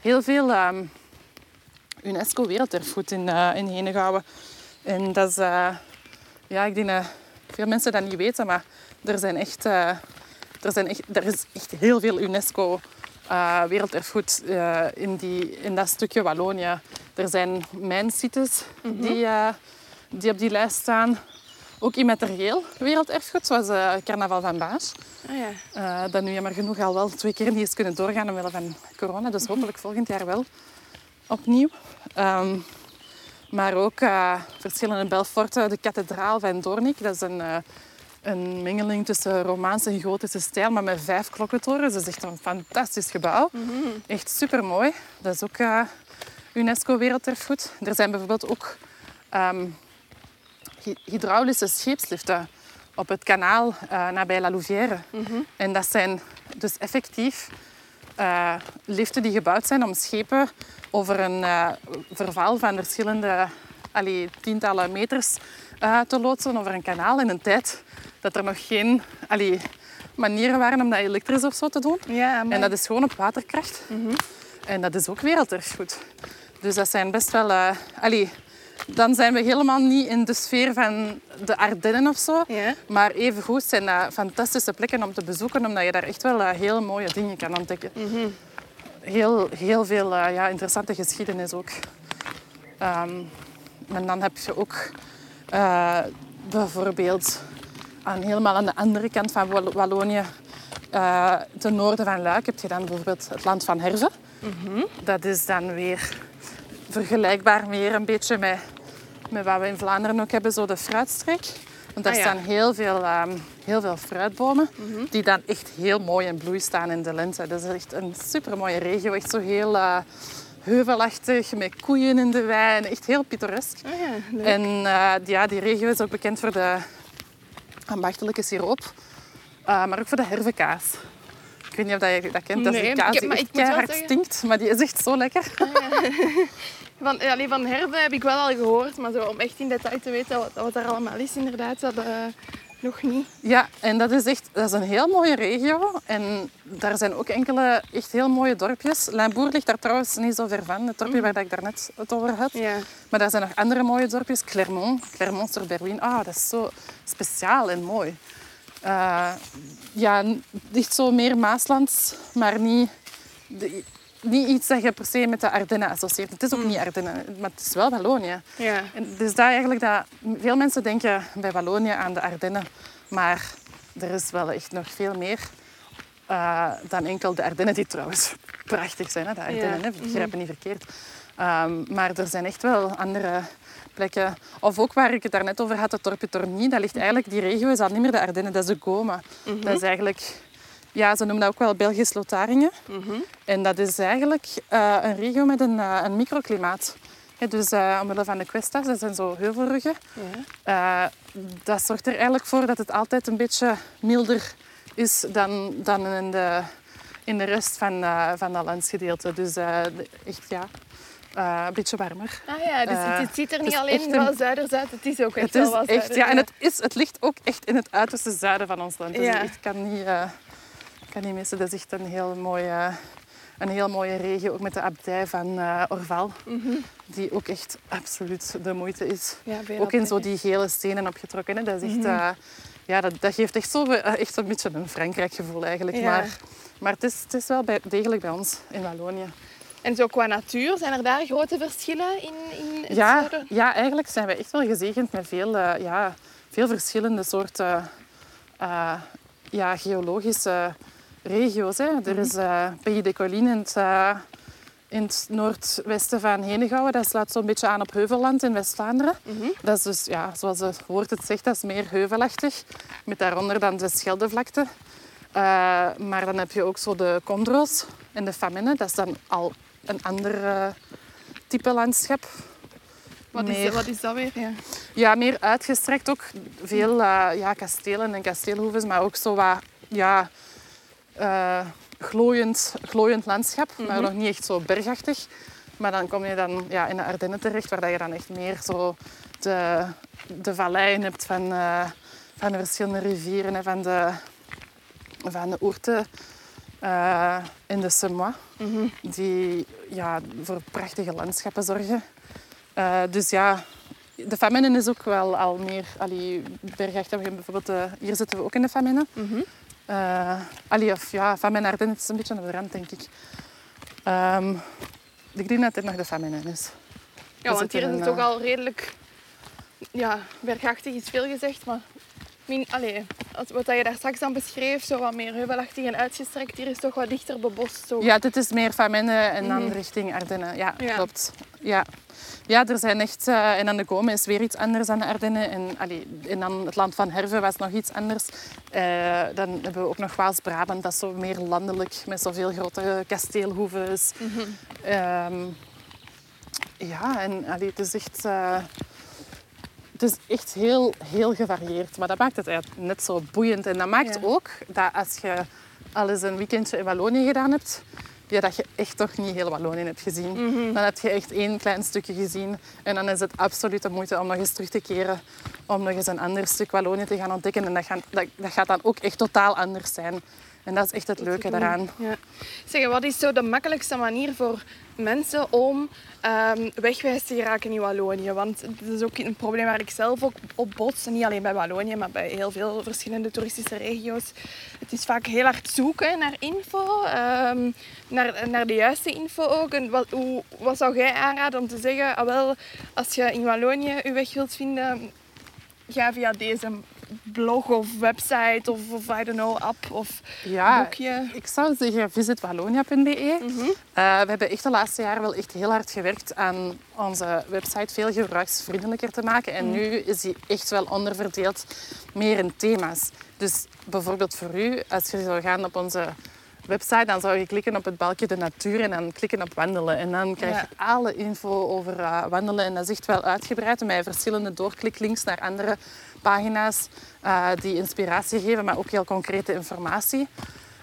heel veel ehm, UNESCO werelderfgoed in, eh in Henegouwen. En dat is, ja, ik denk dat veel mensen dat niet weten, maar er, zijn echt, er, zijn echt, er is echt heel veel UNESCO eh, werelderfgoed eh, in, die, in dat stukje Wallonië. Er zijn mijnsites die, eh, die op die lijst staan. Ook immaterieel werelderfgoed, zoals eh Carnaval van Baas. Ah, ja. Dat nu jammer genoeg al wel twee keer niet is kunnen doorgaan omwille van corona. Dus hopelijk volgend jaar wel opnieuw. Ehm, maar ook verschillende Belforten, de kathedraal van Doornik. Dat is een, een mengeling tussen Romaanse en gotische stijl, maar met vijf klokkentorens. Dat is echt een fantastisch gebouw. Echt super mooi. Dat is ook eh, UNESCO Werelderfgoed. Er zijn bijvoorbeeld ook ehm, hy- hydraulische scheepsliften op het kanaal eh, nabij La Louvière. En dat zijn dus effectief eh, liften die gebouwd zijn om schepen over een verval van verschillende allee, tientallen meters te loodsen over een kanaal in een tijd dat er nog geen allee, manieren waren om dat elektrisch of zo te doen. Ja. En dat is gewoon op waterkracht. En dat is ook werelderfgoed. Dus dat zijn best wel... allee, dan zijn we helemaal niet in de sfeer van de Ardennen of zo. Ja. Maar evengoed zijn dat fantastische plekken om te bezoeken, omdat je daar echt wel eh, heel mooie dingen kan ontdekken. Heel, heel veel eh, ja, interessante geschiedenis ook. Ehm, en dan heb je ook eh, bijvoorbeeld aan, helemaal aan de andere kant van Wall- Wallonië, eh, ten noorden van Luik, heb je dan bijvoorbeeld het land van Herve. Dat is dan weer vergelijkbaar meer een beetje met, met wat we in Vlaanderen ook hebben, zo de fruitstreek. Want daar Ah, ja. staan heel veel, ehm, heel veel fruitbomen die dan echt heel mooi in bloei staan in de lente. Dat is echt een supermooie regio, echt zo heel eh, heuvelachtig, met koeien in de wei, echt heel pittoresk. Ah, ja. En eh, ja, die regio is ook bekend voor de ambachtelijke siroop, eh, maar ook voor de hervenkaas. Ik weet niet of dat je dat kent. Dat is een kaas die ik zeggen- stinkt, maar die is echt zo lekker. Van, ja, van Herve heb ik wel al gehoord, maar zo, om echt in detail te weten wat, wat daar allemaal is, inderdaad, dat eh, nog niet. Ja, en dat is echt dat is een heel mooie regio. En daar zijn ook enkele echt heel mooie dorpjes. Limbourg ligt daar trouwens niet zo ver van, het dorpje waar ik daarnet het over had. Ja. Maar daar zijn nog andere mooie dorpjes. Clermont, Clermont sur Berwyn. Ah, dat is zo speciaal en mooi. Eh, ja, echt zo meer Maaslands, maar niet, de- niet iets dat je per se met de Ardennen associeert. Het is ook niet Ardennen, maar het is wel Wallonië. Ja. En dus dat eigenlijk dat veel mensen denken bij Wallonië aan de Ardennen, maar er is wel echt nog veel meer eh, dan enkel de Ardennen, die trouwens prachtig zijn. Hè? De Ardennen, Ja. hè? begrijp me niet verkeerd. Ehm, maar er zijn echt wel andere plekken. Of ook waar ik het daarnet over had, het dorpje Torny. Dat ligt eigenlijk, die regio is al niet meer de Ardennen, dat is de Goma. Dat is eigenlijk ja, ze noemen dat ook wel Belgisch Lotharingen. En dat is eigenlijk eh, een regio met een, eh, een microklimaat. Dus uh, omwille van de kwestas, dat zijn zo heuvelruggen. Dat zorgt er eigenlijk voor dat het altijd een beetje milder is dan, dan in, de, in de rest van, van dat landsgedeelte. Dus echt ja, een beetje warmer. Ah ja, dus het, het ziet er niet alleen een- wel zuiders uit, het is ook echt Het is wel wat echt, ja, en het, is, het ligt ook echt in het uiterste zuiden van ons land. Dus Ja. ik kan niet, Dat is echt een heel mooie, een heel mooie regio, ook met de abdij van eh, Orval. Die ook echt absoluut de moeite is. Ja, Ook in zo die gele stenen opgetrokken. Hè. Dat, is echt, Mhm. eh, ja, dat, dat geeft echt, zo, eh, echt een beetje een Frankrijk gevoel eigenlijk. Ja. Maar, maar het, is, het is wel bij, degelijk bij ons in Wallonië. En zo qua natuur, zijn er daar grote verschillen in, in het Ja, zuiden? ja, eigenlijk zijn wij echt wel gezegend met veel, ja, veel verschillende soorten eh, ja, geologische regio's. Hè. Er is eh Pays de Collines in het, eh, in het noordwesten van Henegouwen. Dat sluit zo'n beetje aan op Heuvelland in West-Vlaanderen. Dat is dus, ja, zoals het woord het zegt, dat is meer heuvelachtig. Met daaronder dan de Scheldevlakte. Eh, maar dan heb je ook zo de Condro's en de Famenne. Dat is dan al een ander type landschap. Wat, is, wat is dat weer? Ja. ja, meer uitgestrekt ook. Veel ja, kastelen en kasteelhoeven, maar ook zo wat ja, eh, glooiend, glooiend landschap. Maar nog niet echt zo bergachtig. Maar dan kom je dan ja, in de Ardennen terecht, waar dat je dan echt meer zo de, de valleien hebt van, eh, van de verschillende rivieren en van de, van de Ourte eh, en de Semois. Die ja, voor prachtige landschappen zorgen. Dus ja, de Famenne is ook wel al meer allee, bergachtig. Bijvoorbeeld, hier zitten we ook in de Famenne. Eh, allee, of ja, Famenne Ardennen is een beetje aan de rand, denk ik. Ehm, ik denk dat dit nog de Famenne is. Ja, want hier is het ook eh, al redelijk... Ja, bergachtig is veel gezegd, maar... Min, allee, wat je daar straks dan beschreef, zo wat meer heuvelachtig en uitgestrekt, hier is toch wat dichter bebost. Zo. Ja, dit is meer Famenne en dan richting Ardennen. Ja, Ja. klopt. Ja. Ja, er zijn echt... eh, en dan de Gome is weer iets anders dan de Ardennen. En, allee, en dan het land van Herve was nog iets anders. Eh, dan hebben we ook nog Waals-Brabant. Dat is zo meer landelijk, met zoveel grote kasteelhoeves. Ehm, ja, en allee, het is echt... eh, het is echt heel, heel gevarieerd. Maar dat maakt het eigenlijk net zo boeiend. En dat maakt Ja. ook dat als je al eens een weekendje in Wallonië gedaan hebt, ja, dat je echt toch niet heel Wallonië hebt gezien. Dan heb je echt één klein stukje gezien. En dan is het absoluut de moeite om nog eens terug te keren. Om nog eens een ander stuk Wallonië te gaan ontdekken. En dat, dat gaat dan ook echt totaal anders zijn. En dat is echt het leuke daaraan. Ja. Zeg, wat is zo de makkelijkste manier voor mensen om ehm, wegwijs te geraken in Wallonië? Want dat is ook een probleem waar ik zelf ook op bots. Niet alleen bij Wallonië, maar bij heel veel verschillende toeristische regio's. Het is vaak heel hard zoeken naar info, ehm, naar, naar de juiste info ook. En wat, hoe, wat zou jij aanraden om te zeggen, ah, wel, als je in Wallonië je weg wilt vinden, ga via deze blog of website of, of I don't know, app of Ja, boekje. ik zou zeggen visitwallonia.be. Mhm. Eh, we hebben echt de laatste jaren wel echt heel hard gewerkt aan onze website veel gebruiksvriendelijker te maken. En Mhm. nu is die echt wel onderverdeeld meer in thema's. Dus bijvoorbeeld voor u, als je zou gaan op onze website, dan zou je klikken op het balkje de natuur en dan klikken op wandelen. En dan krijg je alle info over eh, wandelen. En dat is echt wel uitgebreid met verschillende doorkliklinks naar andere pagina's eh, die inspiratie geven, maar ook heel concrete informatie.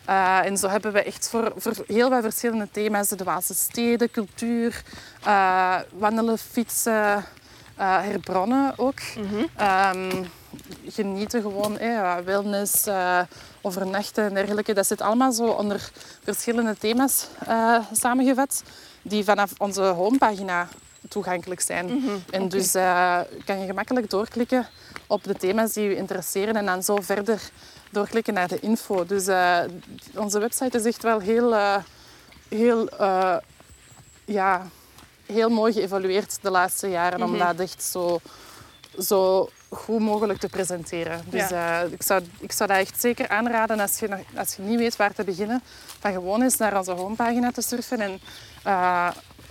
Eh, en zo hebben we echt voor, voor heel wat verschillende thema's, de Waalse steden, cultuur, eh, wandelen, fietsen, herbronnen ook. Ehm, genieten gewoon, eh, wellness, overnachten en dergelijke. Dat zit allemaal zo onder verschillende thema's samengevat, die vanaf onze homepagina toegankelijk zijn. En dus kan je gemakkelijk doorklikken op de thema's die je interesseren en dan zo verder doorklikken naar de info. Dus eh, onze website is echt wel heel, eh, heel, eh, ja, heel mooi geëvolueerd de laatste jaren om dat echt zo, zo goed mogelijk te presenteren. Dus ik, zou, ik zou dat echt zeker aanraden als je, nog, als je niet weet waar te beginnen, van gewoon eens naar onze homepagina te surfen en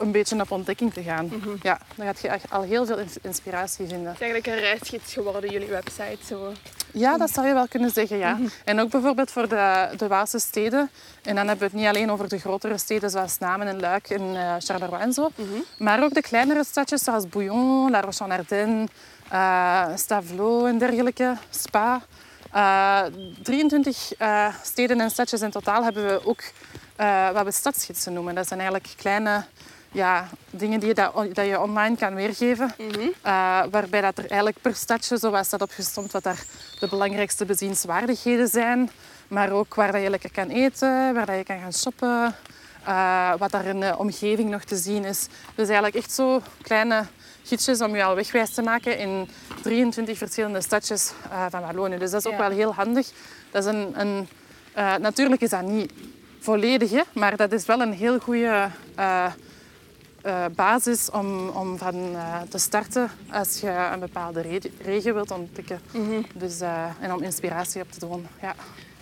een beetje op ontdekking te gaan. Ja, dan gaat je echt al heel veel ins- inspiratie vinden. Het is eigenlijk een reisgids geworden, jullie website. Zo. Ja, dat zou je wel kunnen zeggen, ja. En ook bijvoorbeeld voor de, de Waalse steden. En dan hebben we het niet alleen over de grotere steden zoals Namen en Luik en uh, Charleroi en zo. Maar ook de kleinere stadjes zoals Bouillon, La Roche-en-Ardenne, uh, Stavelot en dergelijke, Spa. Uh, 23 steden en stadjes in totaal hebben we ook wat we stadsgidsen noemen. Dat zijn eigenlijk kleine ja, dingen die je, dat, dat je online kan weergeven. Eh, waarbij dat er eigenlijk per stadje zo wat staat opgestomd wat daar de belangrijkste bezienswaardigheden zijn. Maar ook waar dat je lekker kan eten, waar dat je kan gaan shoppen. Uh, wat daar in de omgeving nog te zien is. Dus eigenlijk echt zo kleine gidsjes om je al wegwijs te maken in 23 verschillende stadjes uh, van Wallonië. Dus dat is ook wel heel handig. Dat is een, een natuurlijk is dat niet volledig, maar dat is wel een heel goede uh, basis om, om van uh, te starten als je een bepaalde re regio wilt ontdekken. Mm dus, uh, en om inspiratie op te doen. Ja.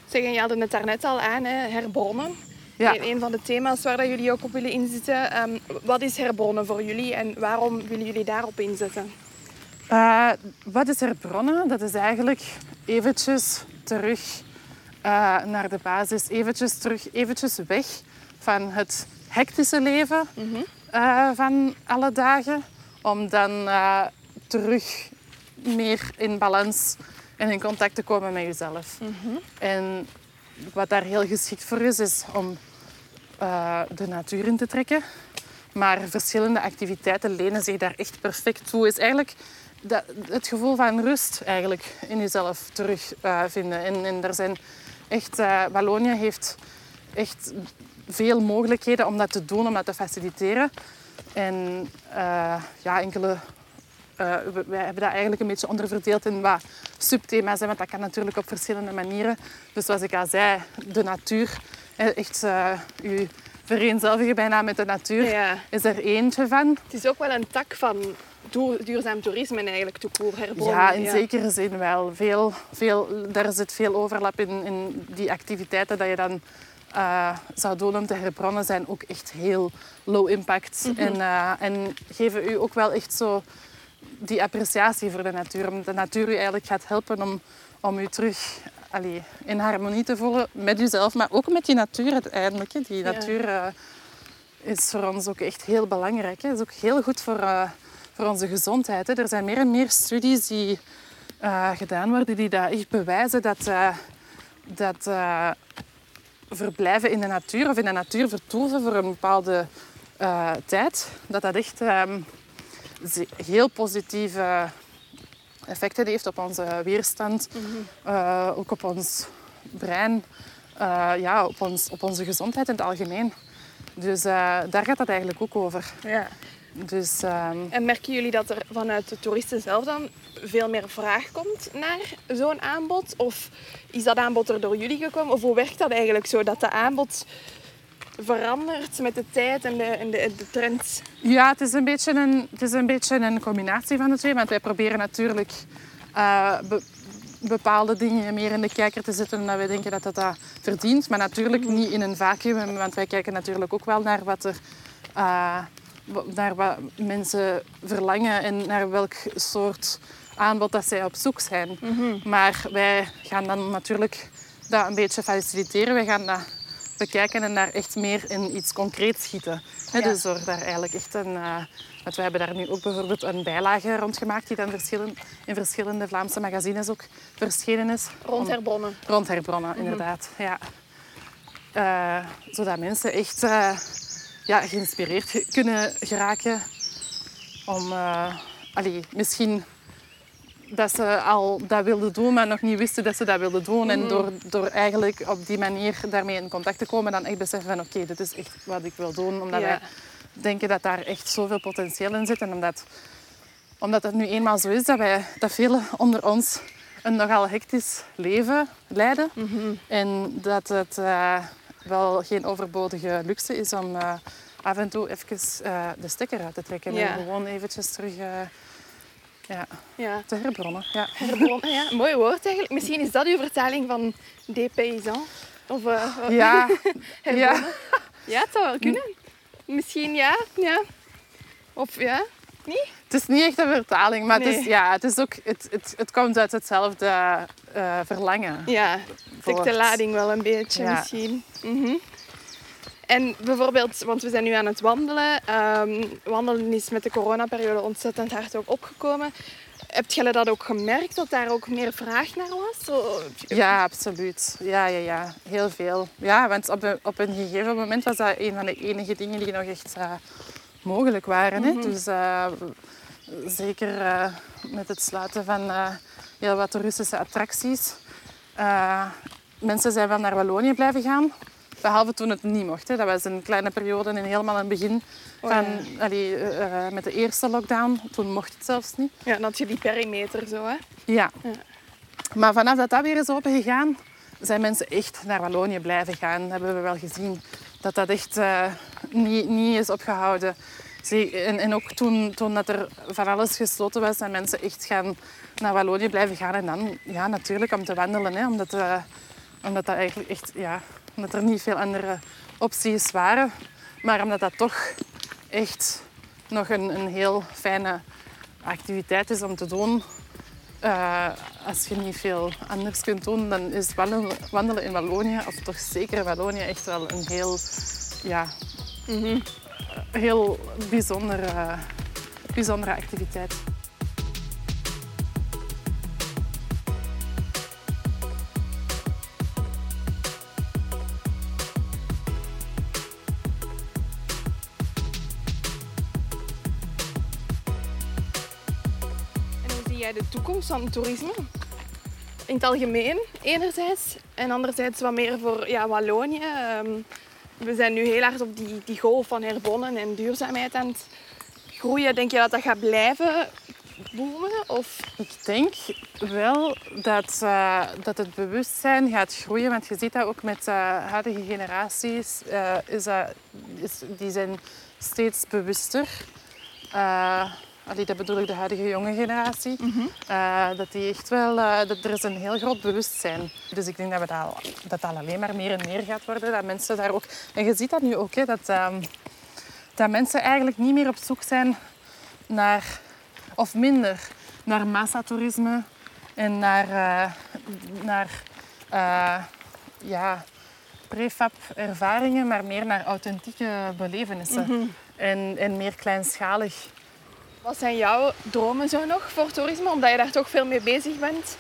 Zeg, je had het daarnet al aan, hè, herbronnen. Ja. Een, een van de thema's waar dat jullie ook op willen inzetten. Um, wat is herbronnen voor jullie en waarom willen jullie daarop inzetten? wat is herbronnen? Dat is eigenlijk eventjes terug naar de basis. Eventjes terug, eventjes weg van het hectische leven. Mm uh, van alle dagen. Om dan uh, terug meer in balans en in contact te komen met jezelf. Mm -hmm. En wat daar heel geschikt voor is, is om uh, de natuur in te trekken. Maar verschillende activiteiten lenen zich daar echt perfect toe. Is eigenlijk dat, het gevoel van rust eigenlijk in jezelf terugvinden. en, en er zijn echt... Wallonië heeft echt veel mogelijkheden om dat te doen, om dat te faciliteren. En uh, ja, enkele... Uh, wij hebben dat eigenlijk een beetje onderverdeeld in wat subthema's. Want dat kan natuurlijk op verschillende manieren. Dus zoals ik al zei, de natuur. Echt uh, u vereenzelvigen bijna met de natuur is er eentje van. Het is ook wel een tak van duurzaam toerisme eigenlijk, toekoor herboren. Ja, in zekere zin wel. Veel, veel, daar zit veel overlap in, in die activiteiten dat je dan uh, zou doen om te herbronnen zijn ook echt heel low impact. Mhm. en, uh, en geven u ook wel echt zo die appreciatie voor de natuur. Omdat de natuur u eigenlijk gaat helpen om, om u terug allee, in harmonie te voelen met uzelf, maar ook met die natuur uiteindelijk. Hè. Die natuur uh, is voor ons ook echt heel belangrijk. Het is ook heel goed voor, voor onze gezondheid. Hè. Er zijn meer en meer studies die gedaan worden die dat echt bewijzen dat, dat verblijven in de natuur of in de natuur vertoeven voor een bepaalde uh, tijd, dat dat echt um, heel positieve effecten heeft op onze weerstand, mm -hmm. uh, ook op ons brein, uh, ja, op, ons, op onze gezondheid in het algemeen. Dus daar gaat het eigenlijk ook over. Ja. Dus, um... En merken jullie dat er vanuit de toeristen zelf dan veel meer vraag komt naar zo'n aanbod? Of is dat aanbod er door jullie gekomen? Of hoe werkt dat eigenlijk zo, dat de aanbod verandert met de tijd en de, en de, de trends? Ja, het is, een beetje een, het is een beetje een combinatie van de twee. Want wij proberen natuurlijk uh, be, bepaalde dingen meer in de kijker te zetten omdat wij denken dat dat, dat verdient. Maar natuurlijk mhm. niet in een vacuüm, want wij kijken natuurlijk ook wel naar wat er... Uh, naar wat mensen verlangen en naar welk soort aanbod dat zij op zoek zijn. Mhm. Maar wij gaan dan natuurlijk dat een beetje faciliteren. We gaan dat bekijken en daar echt meer in iets concreets schieten. Dus door daar eigenlijk echt een... Uh, want we hebben daar nu ook bijvoorbeeld een bijlage rondgemaakt die dan in verschillende Vlaamse magazines ook verschenen is. Rond Herbronnen. Rond Herbronnen, mhm. inderdaad. Ja. Uh, zodat mensen echt... Uh, ja, geïnspireerd kunnen geraken om uh, allee, misschien dat ze al dat wilden doen, maar nog niet wisten dat ze dat wilden doen. En mhm. door, door eigenlijk op die manier daarmee in contact te komen, dan echt beseffen van oké, dit is echt wat ik wil doen. Omdat wij denken dat daar echt zoveel potentieel in zit. En omdat, omdat het nu eenmaal zo is dat, wij, dat velen onder ons een nogal hectisch leven leiden. Mhm. En dat het uh, wel geen overbodige luxe is om uh, af en toe even uh, de stekker uit te trekken. En gewoon eventjes terug ja. Ja. Te herbronnen. Ja. Herbronnen, ja. Mooi woord eigenlijk. Misschien is dat uw vertaling van des paysans. Of ja. ja. Ja, het zou wel kunnen. Misschien ja. ja. Of ja, niet? Het is niet echt een vertaling, maar het, is, ja, het, is ook, het, het, het komt uit hetzelfde eh, verlangen. Ja, Voor- de lading wel een beetje Ja. misschien. Mhm. En bijvoorbeeld, want we zijn nu aan het wandelen. Ehm, wandelen is met de coronaperiode ontzettend hard ook opgekomen. Heb jij dat ook gemerkt, dat daar ook meer vraag naar was? Ja, absoluut. Ja, ja, ja. Heel veel. Ja, want op een, op een gegeven moment was dat een van de enige dingen die nog echt eh, mogelijk waren. Hè? Dus eh, zeker eh, met het sluiten van eh, heel wat toeristische attracties. Mensen zijn wel naar Wallonië blijven gaan. Behalve toen het niet mocht. Hè. Dat was een kleine periode en helemaal aan het begin Oh, van, allee, met de eerste lockdown. Toen mocht het zelfs niet. Ja, dan had je die perimeter zo, hè? Ja. Ja. Maar vanaf dat dat weer is opengegaan, zijn mensen echt naar Wallonië blijven gaan. Dat hebben we wel gezien. Dat dat echt eh, niet, niet is opgehouden. En, en ook toen, toen dat er van alles gesloten was, zijn mensen echt gaan naar Wallonië blijven gaan. En dan, ja, natuurlijk om te wandelen. Hè, omdat, eh, omdat dat eigenlijk echt, ja, omdat er niet veel andere opties waren. Maar omdat dat toch echt nog een, een heel fijne activiteit is om te doen. Eh, als je niet veel anders kunt doen, dan is wandelen, in Wallonië, of toch zeker Wallonië, echt wel een heel, ja, heel bijzonder, eh, bijzondere activiteit. De toekomst van toerisme? In het algemeen, enerzijds. En anderzijds wat meer voor ja, Wallonië. Ehm, we zijn nu heel hard op die, die golf van herwonnen en duurzaamheid aan het groeien. Denk je dat dat gaat blijven boomen? Of... Ik denk wel dat, eh, dat het bewustzijn gaat groeien, want je ziet dat ook met de huidige generaties, eh, is dat, is, die zijn steeds bewuster. Allee, dat bedoel ik de huidige jonge generatie. Eh, dat die echt wel, eh, dat er is een heel groot bewustzijn. Dus ik denk dat we dat, al- dat dat alleen maar meer en meer gaat worden. Dat mensen daar ook, en je ziet dat nu ook, hè, dat, ehm, dat mensen eigenlijk niet meer op zoek zijn naar, of minder, naar massatoerisme en naar, eh, naar ja, prefab ervaringen, maar meer naar authentieke belevenissen. en, en meer kleinschalig. Wat zijn jouw dromen zo nog voor toerisme? Omdat je daar toch veel mee bezig bent.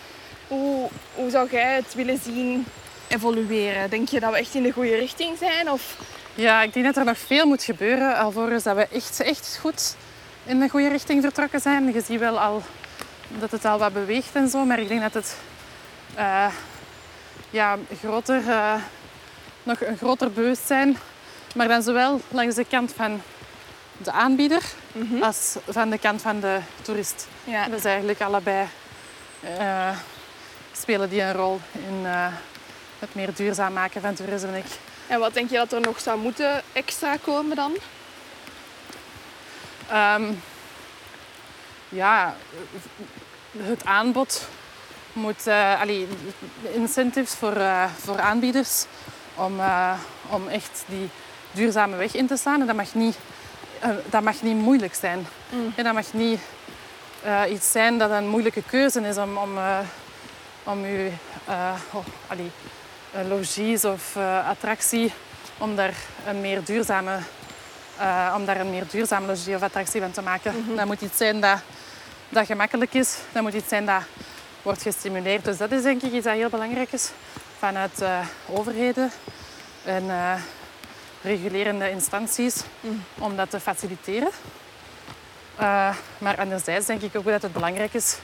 Hoe, hoe zou jij het willen zien evolueren? Denk je dat we echt in de goede richting zijn? Of... Ja, ik denk dat er nog veel moet gebeuren alvorens dat we echt, echt goed in de goede richting vertrokken zijn. Je ziet wel al dat het al wat beweegt en zo, maar ik denk dat het eh, ja, groter, eh, nog een groter bewustzijn, maar dan zowel langs de kant van de aanbieder als van de kant van de toerist. Ja. Is eigenlijk allebei eh, spelen die een rol in eh, het meer duurzaam maken van toerisme. ik. En wat denk je dat er nog zou moeten extra komen dan? Ehm, ja, het aanbod moet... eh allee, incentives voor, voor aanbieders om, om echt die duurzame weg in te slaan. En dat mag niet, dat mag niet moeilijk zijn. En dat mag niet eh, iets zijn dat een moeilijke keuze is om, om, eh, om je eh, oh, allee, logies of eh, attractie, om daar een meer duurzame eh, om daar een meer duurzame logie of attractie van te maken. Dat moet iets zijn dat, dat gemakkelijk is. Dat moet iets zijn dat wordt gestimuleerd. Dus dat is denk ik iets dat heel belangrijk is vanuit eh, overheden en eh, regulerende instanties om dat te faciliteren. Eh, maar anderzijds denk ik ook dat het belangrijk is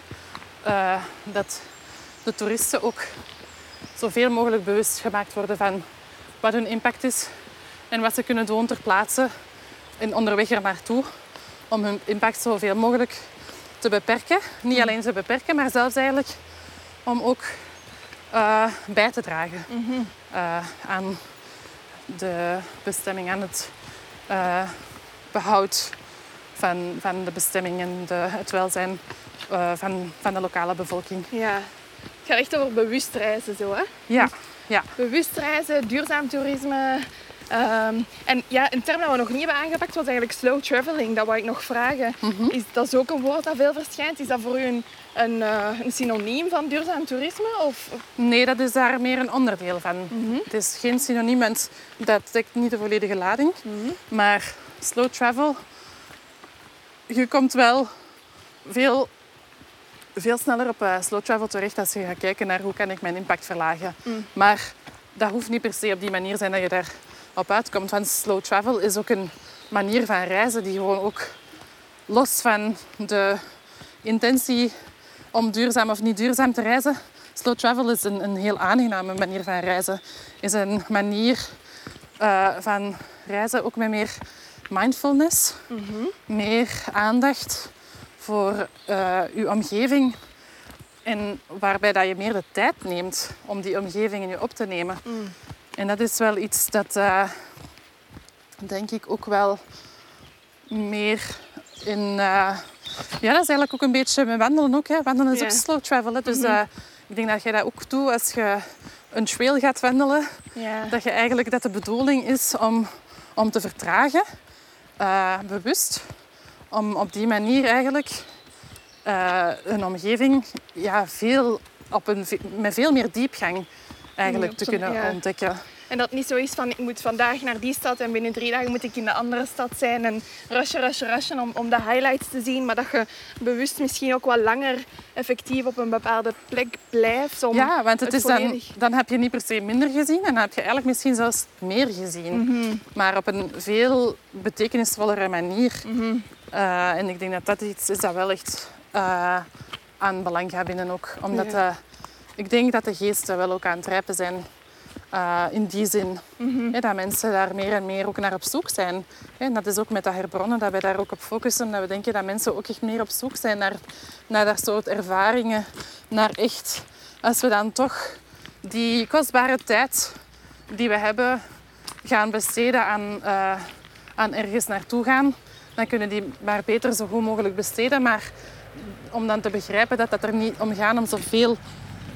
eh, dat de toeristen ook zoveel mogelijk bewust gemaakt worden van wat hun impact is en wat ze kunnen doen ter plaatse en onderweg er naartoe om hun impact zoveel mogelijk te beperken. Niet alleen te beperken, maar zelfs eigenlijk om ook eh, bij te dragen eh, aan de bestemming, aan het eh, behoud van, van de bestemming en de, het welzijn eh, van, van de lokale bevolking. Ja. Het gaat echt over bewust reizen zo, hè? Ja, ja. Bewust reizen, duurzaam toerisme. Ehm, en ja, een term dat we nog niet hebben aangepakt was eigenlijk slow traveling. Dat wou ik nog vragen. Is dat is ook een woord dat veel verschijnt? Is dat voor u een, een, eh, een synoniem van duurzaam toerisme? Of? Nee, dat is daar meer een onderdeel van. Het is geen synoniem, want dat dekt niet de volledige lading. Maar slow travel, je komt wel veel, veel sneller op eh, slow travel terecht als je gaat kijken naar hoe kan ik mijn impact verlagen. Maar dat hoeft niet per se op die manier zijn dat je daar op uitkomt. Want slow travel is ook een manier van reizen die gewoon ook los van de intentie om duurzaam of niet duurzaam te reizen. Slow travel is een, een heel aangename manier van reizen. Is een manier eh, van reizen ook met meer mindfulness, meer aandacht voor uh, uw omgeving. En waarbij dat je meer de tijd neemt om die omgeving in je op te nemen. En dat is wel iets dat, uh, denk ik, ook wel meer in... Uh, ja, dat is eigenlijk ook een beetje met wandelen ook. Hè. Wandelen is Ja. ook slow travel. Hè. Dus uh, ik denk dat je dat ook doet als je een trail gaat wandelen. Ja. Dat je eigenlijk dat de bedoeling is om, om te vertragen, eh, bewust. Om op die manier eigenlijk eh, een omgeving ja, veel, op een, met veel meer diepgang eigenlijk te kunnen ja. ontdekken. En dat het niet zo is van ik moet vandaag naar die stad en binnen drie dagen moet ik in de andere stad zijn en rushen, rushen, rushen om, om de highlights te zien. Maar dat je bewust misschien ook wat langer effectief op een bepaalde plek blijft. Om Ja, want het is dan, volledig- dan heb je niet per se minder gezien en dan heb je eigenlijk misschien zelfs meer gezien. Mhm. Maar op een veel betekenisvollere manier. Eh, en ik denk dat dat iets is dat wel echt eh, aan belang gaat binnen ook. Omdat Ja. eh, ik denk dat de geesten wel ook aan het rijpen zijn. eh, in die zin Mhm. Dat mensen daar meer en meer ook naar op zoek zijn. En dat is ook met dat herbronnen, dat wij daar ook op focussen. Dat we denken dat mensen ook echt meer op zoek zijn naar, naar dat soort ervaringen. Naar echt, als we dan toch die kostbare tijd die we hebben gaan besteden aan, eh, aan ergens naartoe gaan, dan kunnen die maar beter zo goed mogelijk besteden. Maar om dan te begrijpen dat het er niet om gaat om zoveel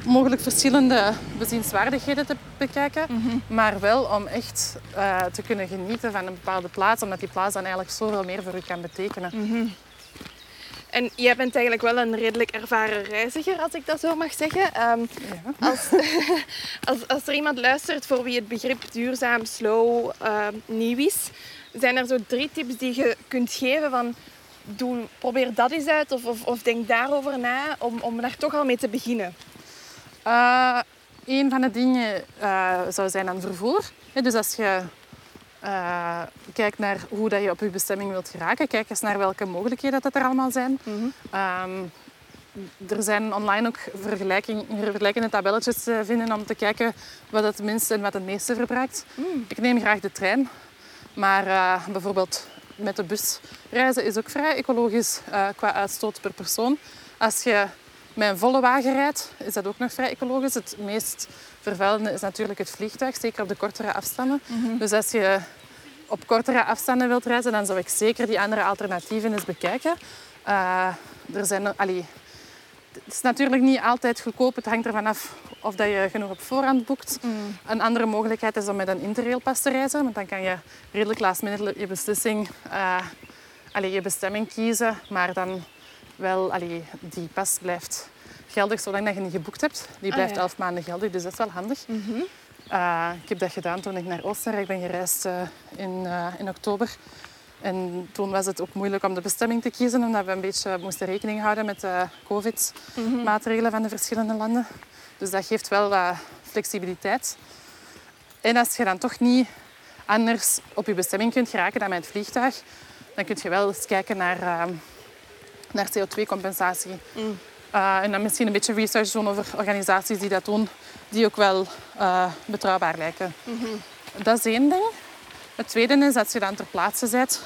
mogelijk verschillende bezienswaardigheden te bekijken, maar wel om echt eh, te kunnen genieten van een bepaalde plaats, omdat die plaats dan eigenlijk zoveel meer voor u kan betekenen. En jij bent eigenlijk wel een redelijk ervaren reiziger, als ik dat zo mag zeggen. Ehm, Ja. als, als, als er iemand luistert voor wie het begrip duurzaam, slow ehm, nieuw is, zijn er zo drie tips die je kunt geven van doe, probeer dat eens uit of, of, of denk daarover na om, om daar toch al mee te beginnen. Eh, een van de dingen eh, zou zijn aan vervoer. Dus als je eh, kijkt naar hoe dat je op je bestemming wilt geraken, kijk eens naar welke mogelijkheden dat er allemaal zijn. Ehm, er zijn online ook vergelijkende tabelletjes te vinden om te kijken wat het minste en wat het meeste verbruikt. Ik neem graag de trein, maar bijvoorbeeld met de bus reizen is ook vrij ecologisch qua uitstoot per persoon. Als je met een volle wagen rijdt, is dat ook nog vrij ecologisch. Het meest vervuilende is natuurlijk het vliegtuig, zeker op de kortere afstanden. Dus als je op kortere afstanden wilt reizen, dan zou ik zeker die andere alternatieven eens bekijken. Eh, er zijn, allee, het is natuurlijk niet altijd goedkoop. Het hangt ervan af of dat je genoeg op voorhand boekt. Een andere mogelijkheid is om met een interrailpas te reizen. Want dan kan je redelijk lastmiddelijk je beslissing, eh, allee, je bestemming kiezen. Maar dan wel, allee, die pas blijft geldig zolang dat je niet geboekt hebt. Die blijft ja. elf maanden geldig, dus dat is wel handig. Eh, ik heb dat gedaan toen ik naar Oostenrijk ben gereisd eh, in, eh, in oktober. En toen was het ook moeilijk om de bestemming te kiezen, omdat we een beetje moesten rekening houden met de COVID-maatregelen van de verschillende landen. Dus dat geeft wel wat flexibiliteit. En als je dan toch niet anders op je bestemming kunt geraken dan met het vliegtuig, dan kun je wel eens kijken naar, naar CO2-compensatie. Eh, en dan misschien een beetje research doen over organisaties die dat doen, die ook wel eh, betrouwbaar lijken. Dat is één ding. Het tweede is dat je dan ter plaatse bent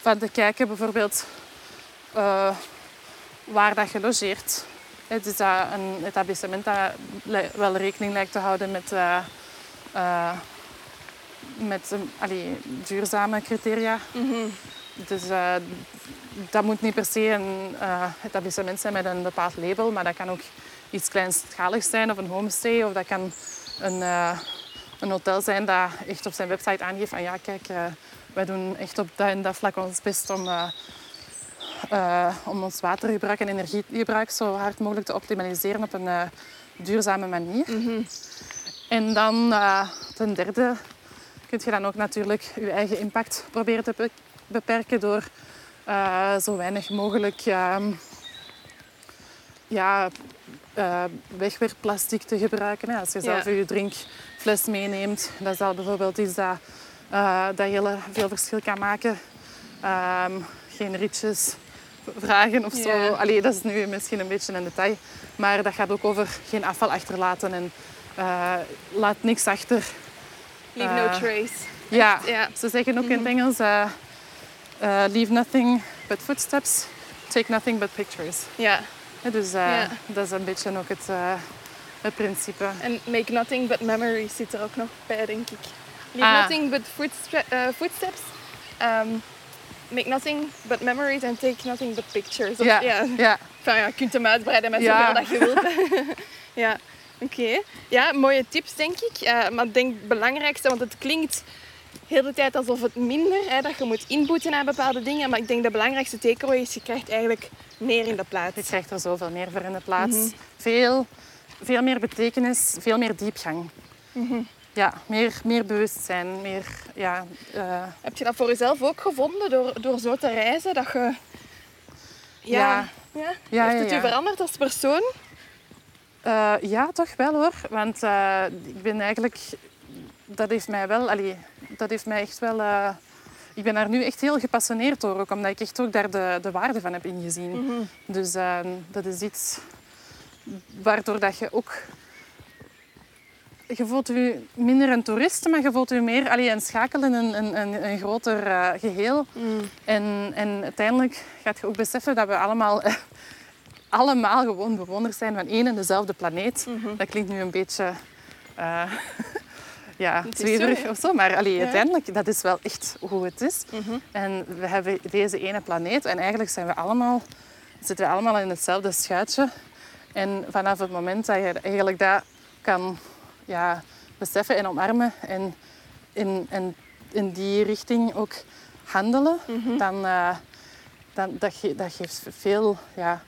van te kijken bijvoorbeeld eh, waar dat je logeert. Het is dat een etablissement dat wel rekening lijkt te houden met, met allee, duurzame criteria. Dus eh, dat moet niet per se een eh, etablissement zijn met een bepaald label, maar dat kan ook iets kleinschaligs zijn of een homestay of dat kan een, eh, een hotel zijn dat echt op zijn website aangeeft van ja, kijk, uh, wij doen echt op dat en dat vlak ons best om, om ons watergebruik en energiegebruik zo hard mogelijk te optimaliseren op een duurzame manier. En dan ten derde kun je dan ook natuurlijk je eigen impact proberen te beperken door zo weinig mogelijk ehm, ja, uh, wegwerpplastic te gebruiken. Als je zelf je drinkfles meeneemt, dat is al bijvoorbeeld iets dat, uh, dat heel veel verschil kan maken. Ehm, geen ritjes vragen of zo. Allee, dat is nu misschien een beetje een detail. Maar dat gaat ook over geen afval achterlaten en uh, laat niks achter. Leave no trace. Ja, ze zeggen ook in het mhm. Engels... leave nothing but footsteps, take nothing but pictures. Ja. Dus uh, dat is een beetje ook het, het principe. En make nothing but memories zit er ook nog bij, denk ik. Leave ah. nothing but footsteps. Um, make nothing but memories and take nothing but pictures. ja, ja. ja. Enfin, ja, je kunt hem uitbreiden met zoveel dat je wilt. ja, oké. Ja, mooie tips, denk ik. maar ik denk het belangrijkste, want het klinkt heel de tijd alsof het minder, hè, dat je moet inboeten aan bepaalde dingen. Maar ik denk de belangrijkste takeaway is, je krijgt eigenlijk meer in de plaats. Je krijgt er zoveel meer voor in de plaats. Mhm. veel, veel meer betekenis, veel meer diepgang. Mhm. Ja, meer, meer bewustzijn. Meer, ja, uh... Heb je dat voor jezelf ook gevonden door, door zo te reizen? Dat je... Ja. ja. ja? Heeft het je veranderd als persoon? Uh, ja, toch wel hoor. Want uh, ik ben eigenlijk... Dat heeft mij wel... Allee, dat heeft mij echt wel ik ben daar nu echt heel gepassioneerd door, ook omdat ik echt ook daar de, de waarde van heb ingezien. Mhm. Dus uh, dat is iets waardoor dat je ook... Je voelt je minder een toerist, maar je voelt je meer allee, een schakel in een, een, een, een groter uh, geheel. Mm. En, en uiteindelijk gaat je ook beseffen dat we allemaal... allemaal gewoon bewoners zijn van één en dezelfde planeet. Mm -hmm. Dat klinkt nu een beetje... Uh, ja, zweverig of zo. Maar allee, uiteindelijk, dat is wel echt hoe het is. Mhm. En we hebben deze ene planeet en eigenlijk zijn we allemaal, zitten we allemaal in hetzelfde schuitje. En vanaf het moment dat je eigenlijk dat kan ja, beseffen en omarmen en in, en in die richting ook handelen, mhm. dan, uh, dan dat, ge, dat geeft veel... Ja,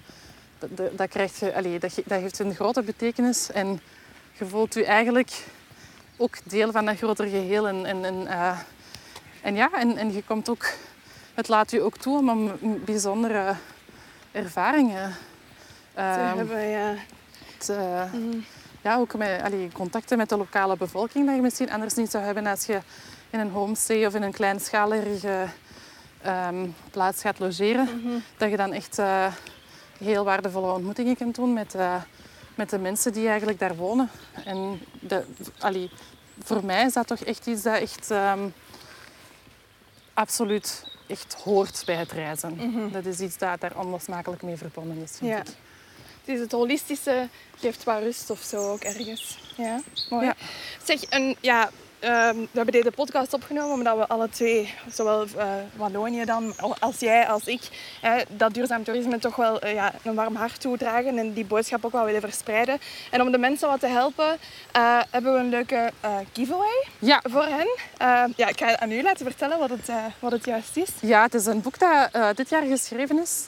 dat, dat, krijgt je, allee, dat, dat heeft een grote betekenis en je voelt je eigenlijk ook deel van een groter geheel. En, en, en, uh, en ja, en, en je komt ook, het laat je ook toe om bijzondere ervaringen uh, te hebben. Ja. Te, mm. ja, ook met allee, contacten met de lokale bevolking dat je misschien anders niet zou hebben als je in een homestay of in een kleinschalige um, plaats gaat logeren. Mm -hmm. Dat je dan echt uh, heel waardevolle ontmoetingen kunt doen met, uh, met de mensen die eigenlijk daar wonen. En de, allee, voor mij is dat toch echt iets dat echt um, absoluut echt hoort bij het reizen. Mhm. Dat is iets dat daar onlosmakelijk mee verbonden is, vind ja. ik. Het is het holistische geeft wat rust of zo ook ergens. Ja, mooi. Ja. Zeg, een, ja, Ehm, we hebben deze podcast opgenomen omdat we alle twee, zowel uh, Wallonië dan als jij als ik, dat duurzaam toerisme toch wel uh, ja, een warm hart toedragen en die boodschap ook wel willen verspreiden. En om de mensen wat te helpen, uh, hebben we een leuke giveaway ja. voor hen. Ehm, ja, ik ga aan u laten vertellen wat het, wat het juist is. Ja, het is een boek dat dit jaar geschreven is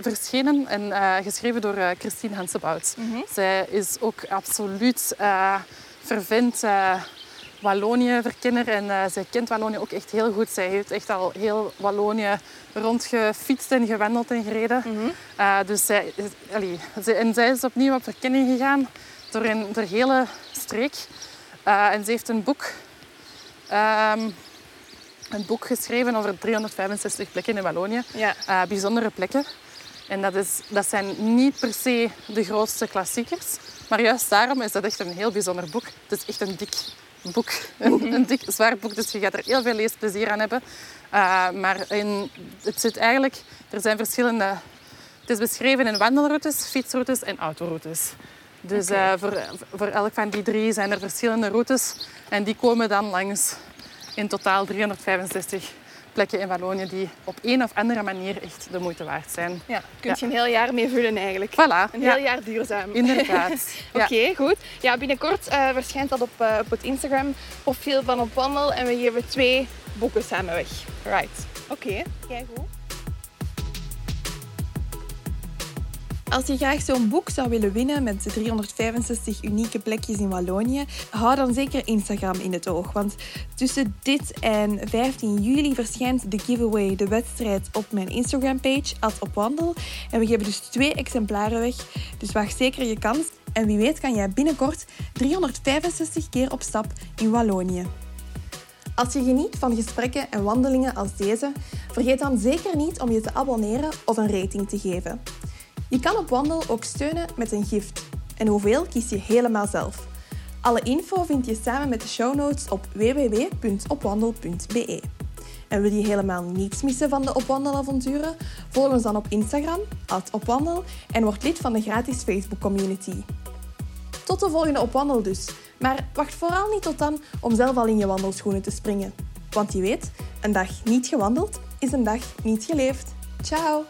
verschenen en geschreven door Christine Hansebout. Mm Zij is ook absoluut uh, vervent Wallonië verkenner en uh, zij kent Wallonië ook echt heel goed. Zij heeft echt al heel Wallonië rondgefietst en gewandeld en gereden. Mm dus zij, allee, zij, en zij is opnieuw op verkenning gegaan door een door hele streek. Uh, en ze heeft een boek, um, een boek geschreven over 365 plekken in Wallonië. Ja. bijzondere plekken. En dat, is, dat zijn niet per se de grootste klassiekers. Maar juist daarom is dat echt een heel bijzonder boek. Het is echt een dik boek. Een, een, dik, zwaar boek, dus je gaat er heel veel leesplezier aan hebben. Uh, maar in, het zit eigenlijk... Er zijn verschillende... Het is beschreven in wandelroutes, fietsroutes en autoroutes. Dus okay. uh, voor, voor elk van die drie zijn er verschillende routes. En die komen dan langs in totaal 365 plekken in Wallonië die op een of andere manier echt de moeite waard zijn. Ja, kun je een heel jaar mee vullen eigenlijk. Voilà. Een heel jaar duurzaam. Inderdaad. Oké, goed. Ja, binnenkort uh, verschijnt dat op, uh, op het Instagram profiel van Op Wandel en we geven twee boeken samen weg. Right. Oké, okay. kijk goed. Als je graag zo'n boek zou willen winnen met de 365 unieke plekjes in Wallonië, hou dan zeker Instagram in het oog. Want tussen dit en 15 juli verschijnt de giveaway, de wedstrijd, op mijn Instagram-page, opwandel. En we geven dus twee exemplaren weg. Dus wacht zeker je kans. En wie weet kan jij binnenkort 365 keer op stap in Wallonië. Als je geniet van gesprekken en wandelingen als deze, vergeet dan zeker niet om je te abonneren of een rating te geven. Je kan op Wandel ook steunen met een gift. En hoeveel kies je helemaal zelf. Alle info vind je samen met de show notes op www.opwandel.be. En wil je helemaal niets missen van de Opwandelavonturen? Volg ons dan op Instagram, opwandel, en word lid van de gratis Facebook community. Tot de volgende Opwandel dus. Maar wacht vooral niet tot dan om zelf al in je wandelschoenen te springen. Want je weet, een dag niet gewandeld is een dag niet geleefd. Ciao!